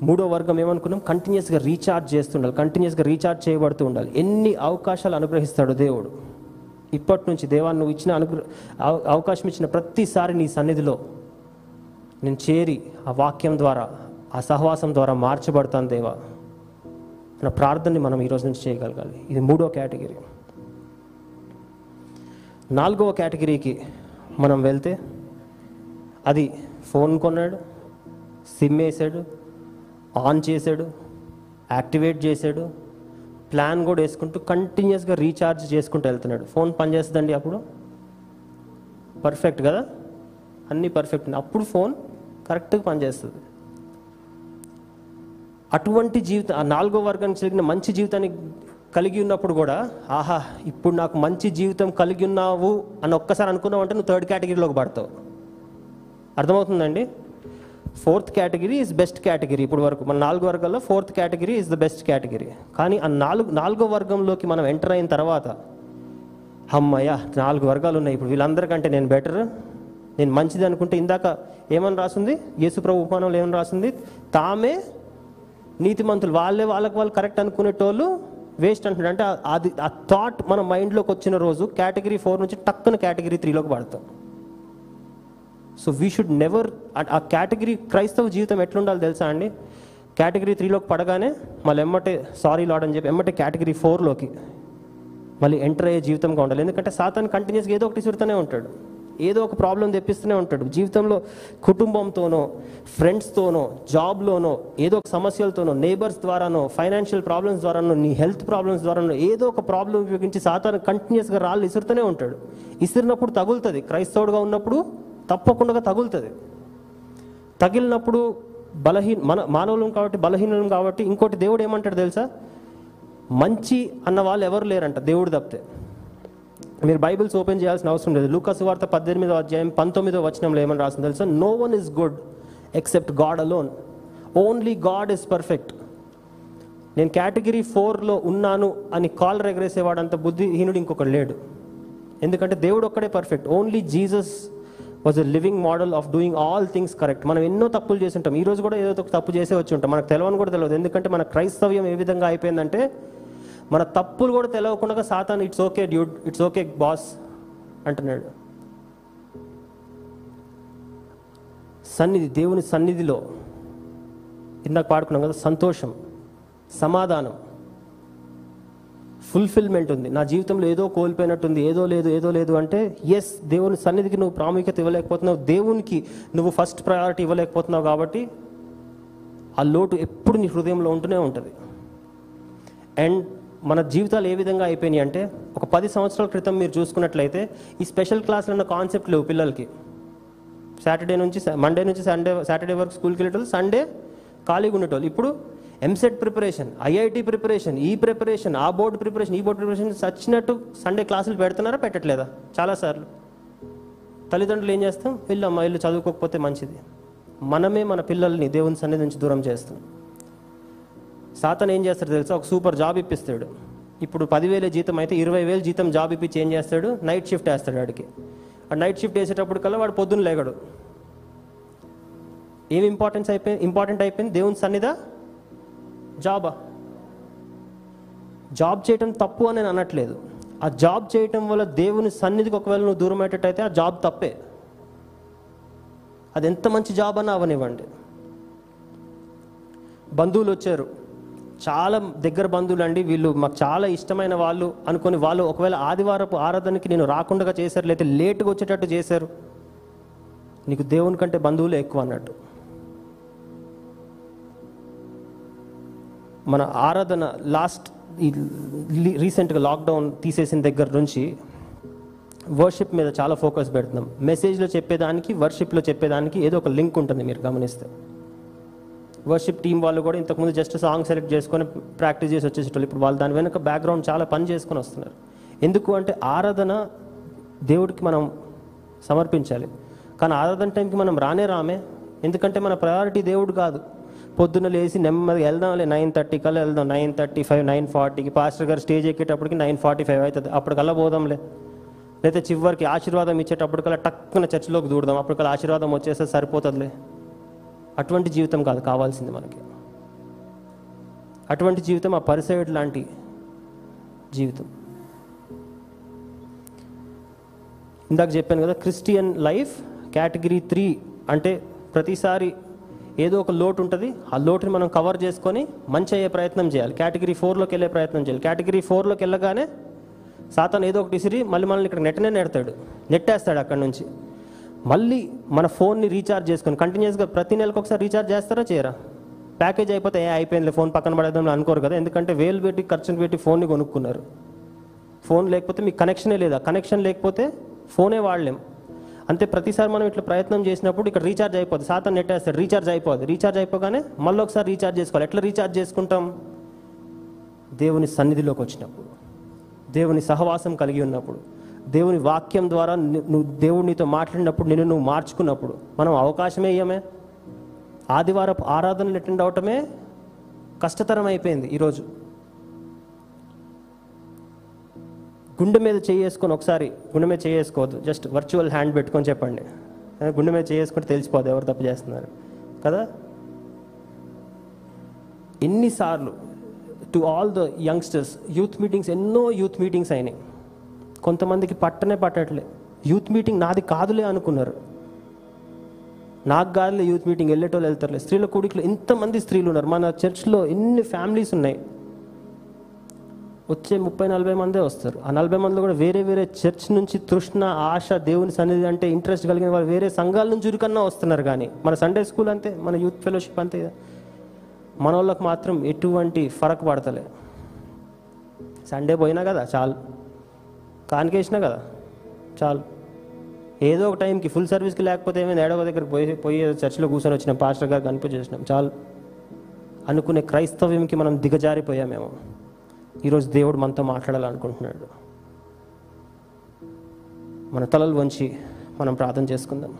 మూడో వర్గం ఏమనుకున్నాం? కంటిన్యూస్గా రీఛార్జ్ చేస్తుండాలి. కంటిన్యూస్గా రీఛార్జ్ చేయబడుతూ ఉండాలి. ఎన్ని అవకాశాలు అనుగ్రహిస్తాడు దేవుడు. ఇప్పటి నుంచి దేవా నువ్వు ఇచ్చిన అనుగ్రహ అవకాశం ఇచ్చిన ప్రతిసారి నీ సన్నిధిలో నేను చేరి ఆ వాక్యం ద్వారా ఆ సహవాసం ద్వారా మార్చబడతాను దేవా. అన్న ప్రార్థనని మనం ఈరోజు నుంచి చేయగలగాలి. ఇది మూడో కేటగిరీ. నాలుగవ కేటగిరీకి మనం వెళ్తే అది ఫోన్ కొన్నాడు సిమ్ వేసాడు ఆన్ చేశాడు యాక్టివేట్ చేశాడు ప్లాన్ కూడా వేసుకుంటూ కంటిన్యూస్గా రీఛార్జ్ చేసుకుంటూ వెళ్తున్నాడు. ఫోన్ పనిచేస్తుందండి అప్పుడు? పర్ఫెక్ట్ కదా? అన్నీ పర్ఫెక్ట్. అప్పుడు ఫోన్ కరెక్ట్గా పనిచేస్తుంది అటువంటి జీవితం ఆ నాలుగో వర్గానికి జరిగిన మంచి జీవితాన్ని కలిగి ఉన్నప్పుడు కూడా ఆహా ఇప్పుడు నాకు మంచి జీవితం కలిగి ఉన్నావు అని ఒక్కసారి అనుకున్నావు అంటే నువ్వు థర్డ్ కేటగిరీలోకి పడతావు. అర్థమవుతుందండి? Fourth category is best category ఇప్పుడు వరకు మన నాలుగు వర్గాల్లో fourth category is the best category కానీ ఆ నాలుగు నాలుగో వర్గంలోకి మనం ఎంటర్ అయిన తర్వాత అమ్మయ్య నాలుగు వర్గాలు ఉన్నాయి. ఇప్పుడు వీళ్ళందరికంటే నేను బెటర్ నేను మంచిది అనుకుంటే ఇందాక ఏమని రాసింది? యేసుప్రభు ఉపమానంలో ఏమని రాసింది? తామే నీతిమంతులు వాళ్ళే వాళ్ళకి వాళ్ళు కరెక్ట్ అనుకునేటోళ్ళు వేస్ట్ అంటున్నాడు. అంటే అది ఆ థాట్ మన మైండ్లోకి వచ్చిన రోజు కేటగిరీ ఫోర్ నుంచి టక్కున కేటగిరీ త్రీలోకి పడతాం సో వీ షుడ్ నెవర్ ఆ కేటగిరీ క్రైస్తవ జీవితం ఎట్లుండాలి తెలుసా అండి? కేటగిరీ త్రీలోకి పడగానే మళ్ళీ ఎమ్మటే సారీ లాడ్ అని చెప్పి ఎమ్మటే కేటగిరీ ఫోర్లోకి మళ్ళీ ఎంటర్ అయ్యే జీవితంగా ఉండాలి. ఎందుకంటే సాతాన్ కంటిన్యూస్గా ఏదో ఒకటి సురుతూనే ఉంటాడు. ఏదో ఒక ప్రాబ్లం తెప్పిస్తూనే ఉంటాడు. జీవితంలో కుటుంబంతోనో ఫ్రెండ్స్తోనో జాబ్లోనో ఏదో ఒక సమస్యలతోనో నేబర్స్ ద్వారానో ఫైనాన్షియల్ ప్రాబ్లమ్స్ ద్వారానో నీ హెల్త్ ప్రాబ్లమ్స్ ద్వారానో ఏదో ఒక ప్రాబ్లం ఉపయోగించి సాతాను కంటిన్యూస్గా రాళ్ళు ఇసురుతూనే ఉంటాడు. ఇసిరినప్పుడు తగులుతుంది. క్రైస్తవుడుగా ఉన్నప్పుడు తప్పకుండా తగులుతుంది. తగిలినప్పుడు బలహీన మన మానవులం కాబట్టి బలహీనం కాబట్టి ఇంకోటి దేవుడు ఏమంటాడు తెలుసా? మంచి అన్న వాళ్ళు ఎవరు లేరంట దేవుడు తప్పితే. మీరు బైబిల్స్ ఓపెన్ చేయాల్సిన అవసరం లేదు. లూకాసు వార్త పద్దెనిమిదో అధ్యాయం పంతొమ్మిదో వచనంలో ఏమని రాసింది తెలుసా? No one is good except God alone only God is perfect నేను కేటగిరీ ఫోర్లో ఉన్నాను అని కాల్ రెగరేసేవాడు అంత బుద్ధిహీనుడు ఇంకొకడు లేడు. ఎందుకంటే దేవుడు ఒక్కడే perfect only Jesus was a living model of doing all things correct మనం ఎన్నో తప్పులు చేసి ఉంటాం. ఈ రోజు కూడా ఏదో ఒక తప్పు చేసే వచ్చి ఉంటాం. మనకు తెలవని కూడా తెలియదు ఎందుకంటే మన క్రైస్తవ్యం ఏ విధంగా అయిపోయిందంటే మన తప్పులు కూడా తెలియకుండా Satan it's okay dude it's okay boss అంటున్నాడు. సన్నిధి దేవుని సన్నిధిలో ఇందాక పాడుకున్నాం కదా సంతోషం సమాధానం ఫుల్ఫిల్మెంట్ ఉంది. నా జీవితంలో ఏదో కోల్పోయినట్టుంది ఏదో లేదు ఏదో లేదు అంటే ఎస్ దేవుని సన్నిధికి నువ్వు ప్రాముఖ్యత ఇవ్వలేకపోతున్నావు దేవునికి నువ్వు ఫస్ట్ ప్రయారిటీ ఇవ్వలేకపోతున్నావు కాబట్టి ఆ లోటు ఎప్పుడు నీ హృదయంలో ఉంటూనే ఉంటుంది. అండ్ మన జీవితాలు ఏ విధంగా అయిపోయినాయి అంటే ఒక పది సంవత్సరాల క్రితం మీరు చూసుకున్నట్లయితే ఈ స్పెషల్ క్లాసులు అన్న కాన్సెప్ట్ లేవు పిల్లలకి. సాటర్డే నుంచి మండే నుంచి సండే సాటర్డే వరకు స్కూల్కి వెళ్ళేటోళ్ళు సండే ఖాళీగా ఉండేటోళ్ళు. ఇప్పుడు ఎంసెట్ ప్రిపరేషన్ ఐఐటి ప్రిపరేషన్ ఈ ప్రిపరేషన్ ఆ బోర్డు ప్రిపరేషన్ ఈ బోర్డు ప్రిపరేషన్ సచ్చినట్టు సండే క్లాసులు పెడుతున్నారా పెట్టట్లేదా? చాలాసార్లు తల్లిదండ్రులు ఏం చేస్తాం? వెళ్ళమ్మా ఇల్లు చదువుకోకపోతే మంచిది. మనమే మన పిల్లల్ని దేవుని సన్నిధి నుంచి దూరం చేస్తాం. సాతన్ ఏం చేస్తాడు తెలుసా? ఒక సూపర్ జాబ్ ఇప్పిస్తాడు. ఇప్పుడు పదివేల జీతం అయితే ఇరవై వేలు జీతం జాబ్ ఇప్పించి ఏం చేస్తాడు? నైట్ షిఫ్ట్ వేస్తాడు వాడికి ఆ నైట్ షిఫ్ట్ వేసేటప్పుడు కల్లా వాడు పొద్దున్న లేగడు. ఏం ఇంపార్టెన్స్ అయిపోయింది ఇంపార్టెంట్ అయిపోయింది? దేవుని సన్నిధ? జాబా జాబ్ చేయటం తప్పు అని నేను అనట్లేదు. ఆ జాబ్ చేయటం వల్ల దేవుని సన్నిధికి ఒకవేళ నువ్వు దూరం అయ్యేటట్టయితే ఆ జాబ్ తప్పే. అది ఎంత మంచి జాబ్ అన్నా అవనివ్వండి. బంధువులు వచ్చారు. చాలా దగ్గర బంధువులు అండి వీళ్ళు మాకు చాలా ఇష్టమైన వాళ్ళు అనుకొని వాళ్ళు ఒకవేళ ఆదివారపు ఆరాధనకి నేను రాకుండా చేశారు లేకపోతే లేటుగా వచ్చేటట్టు చేశారు. నీకు దేవుని కంటే బంధువులు ఎక్కువ అన్నట్టు. మన ఆరాధన లాస్ట్ ఈ రీసెంట్గా లాక్డౌన్ తీసేసిన దగ్గర నుంచి వర్షిప్ మీద చాలా ఫోకస్ పెడుతున్నాం. మెసేజ్లో చెప్పేదానికి వర్షిప్లో చెప్పేదానికి ఏదో ఒక లింక్ ఉంటుంది మీరు గమనిస్తే. వర్షిప్ టీం వాళ్ళు కూడా ఇంతకుముందు జస్ట్ సాంగ్ సెలెక్ట్ చేసుకొని ప్రాక్టీస్ చేసి వచ్చేసేటోళ్ళు. ఇప్పుడు వాళ్ళు దాని వెనక బ్యాక్గ్రౌండ్ చాలా పని చేసుకొని వస్తున్నారు. ఎందుకు అంటే ఆరాధన దేవుడికి మనం సమర్పించాలి. కానీ ఆరాధన టైంకి మనం రానే రామే. ఎందుకంటే మన ప్రయారిటీ దేవుడు కాదు. పొద్దున్న లేచి నెమ్మదిగా వెళ్దాంలే నైన్ థర్టీ కల్లా వెళ్దాం. నైన్ థర్టీ ఫైవ్ నైన్ ఫార్టీకి పాస్టర్ గారు స్టేజ్ ఎక్కేటప్పటికి నైన్ ఫార్టీ ఫైవ్ అవుతుంది. అప్పటికల్లా పోదాంలే లేకపోతే చివరికి ఆశీర్వాదం ఇచ్చేటప్పటికల్లా టక్కున చర్చిలోకి దూడదాం. అప్పటికల్లా ఆశీర్వాదం వచ్చేస్తే సరిపోతుందిలే అటువంటి జీవితం కాదు కావాల్సింది మనకి. అటువంటి జీవితం ఆ పరిసైడ్ లాంటి జీవితం. ఇందాక చెప్పాను కదా క్రిస్టియన్ లైఫ్ కేటగిరీ త్రీ అంటే ప్రతిసారి ఏదో ఒక లోటు ఉంటుంది ఆ లోటుని మనం కవర్ చేసుకొని మంచి అయ్యే ప్రయత్నం చేయాలి. కేటగిరీ ఫోర్లోకి వెళ్ళే ప్రయత్నం చేయాలి. కేటగిరీ ఫోర్లోకి వెళ్ళగానే సాతాన్ ఏదో ఒకటి ఇసిరి మళ్ళీ మనల్ని ఇక్కడ నెట్టనే నెడతాడు. నెట్టేస్తాడు అక్కడ నుంచి. మళ్ళీ మన ఫోన్ని రీఛార్జ్ చేసుకొని కంటిన్యూస్గా ప్రతి నెలకు ఒకసారి రీఛార్జ్ చేస్తారా చేయరా? ప్యాకేజ్ అయిపోతే ఏ అయిపోయింది ఫోన్ పక్కన పడేద్దాం అనుకోరు కదా ఎందుకంటే వేలు పెట్టి ఖర్చులు పెట్టి ఫోన్ని కొనుక్కున్నారు. ఫోన్ లేకపోతే మీకు కనెక్షనే లేదా కనెక్షన్ లేకపోతే ఫోనే వాడలేం. అంతే ప్రతిసారి మనం ఇట్లా ప్రయత్నం చేసినప్పుడు ఇక్కడ రీఛార్జ్ అయిపోద్ది శాతం నెట్టేస్తాడు రీఛార్జ్ అయిపోద్ది. రీఛార్జ్ అయిపోగానే మళ్ళీ ఒకసారి రీఛార్జ్ చేసుకోవాలి. ఎట్లా రీఛార్జ్ చేసుకుంటాం? దేవుని సన్నిధిలోకి వచ్చినప్పుడు దేవుని సహవాసం కలిగి ఉన్నప్పుడు. దేవుని వాక్యం ద్వారా నువ్వు దేవుడు నీతో మాట్లాడినప్పుడు నిన్ను నువ్వు మార్చుకున్నప్పుడు మనం అవకాశమే ఇయ్యమే. ఆదివారపు ఆరాధనలు అటెండ్ అవటమే కష్టతరం అయిపోయింది ఈరోజు. గుండె మీద చేసుకొని ఒకసారి గుండె మీద చేసుకోవద్దు జస్ట్ వర్చువల్ హ్యాండ్ పెట్టుకొని చెప్పండి. గుండె మీద చేసుకుంటే తెలిసిపోదు ఎవరు తప్పు చేస్తున్నారు. కదా? ఎన్నిసార్లు to all the youngsters youth meetings ఎన్నో యూత్ మీటింగ్స్ అయినాయి. కొంతమందికి పట్టనే పట్టట్లే. యూత్ మీటింగ్ నాది కాదులే అనుకున్నారు. నాకు కాదులే యూత్ మీటింగ్ వెళ్ళేటోళ్ళు వెళ్తారులే. స్త్రీల కూడికలో ఇంతమంది స్త్రీలు ఉన్నారు. మన చర్చ్లో ఎన్ని ఫ్యామిలీస్ ఉన్నాయి? వచ్చే ముప్పై నలభై మందే వస్తారు. ఆ నలభై మందిలో కూడా వేరే వేరే చర్చ్ నుంచి తృష్ణ ఆశ దేవుని సన్నిధి అంటే ఇంట్రెస్ట్ కలిగిన వాళ్ళు వేరే సంఘాల నుంచి ఉరికన్నా వస్తున్నారు కానీ. మన సండే స్కూల్ అంతే మన యూత్ ఫెలోషిప్ అంతే మన వాళ్ళకి మాత్రం ఎటువంటి ఫరక్ పడతలే. సండే పోయినా కదా చాలు. కానికేసినా కదా చాలు. ఏదో ఒక టైంకి ఫుల్ సర్వీస్కి లేకపోతే ఏమైనా ఏడవ దగ్గర పోయి పోయి చర్చిలో కూర్చొని వచ్చిన పాస్టర్ గారు కనిపించేసినాం చాలు. అనుకునే క్రైస్తవ్యంకి మనం దిగజారిపోయామేమో. ఈరోజు దేవుడు మనతో మాట్లాడాలనుకుంటున్నాడు. మన తలలు వంచి మనం ప్రార్థన చేసుకుందాం.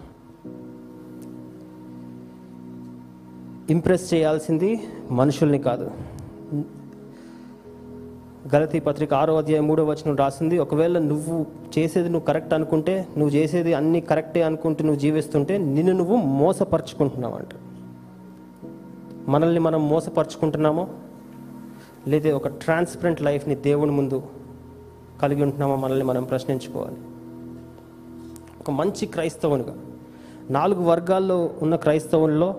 ఇంప్రెస్ చేయాల్సింది మనుషుల్ని కాదు. గలతీ పత్రిక ఆరో అధ్యాయం మూడో వచనం రాసింది ఒకవేళ నువ్వు చేసేది నువ్వు కరెక్ట్ అనుకుంటే నువ్వు చేసేది అన్ని కరెక్టే అనుకుంటూ నువ్వు జీవిస్తుంటే నిన్ను నువ్వు మోసపరుచుకుంటున్నావు అంట మనల్ని మనం మోసపరుచుకుంటున్నామో లేదా ఒక ట్రాన్స్పరెంట్ లైఫ్ని దేవుని ముందు కలిగి ఉంటున్నామో మనల్ని మనం ప్రశ్నించుకోవాలి. ఒక మంచి క్రైస్తవునిగా నాలుగు వర్గాల్లో ఉన్న క్రైస్తవుల్లో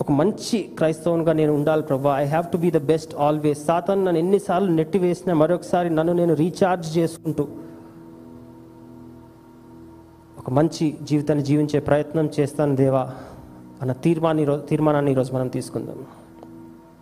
ఒక మంచి క్రైస్తవునిగా నేను ఉండాలి ప్రభా. I have to be the best always Satan నన్ను ఎన్నిసార్లు నెట్టి వేసినా మరొకసారి నన్ను నేను రీఛార్జ్ చేసుకుంటూ ఒక మంచి జీవితాన్ని జీవించే ప్రయత్నం చేస్తాను దేవా. అన్న తీర్మాన్ని తీర్మానాన్ని ఈరోజు మనం తీసుకుందాం.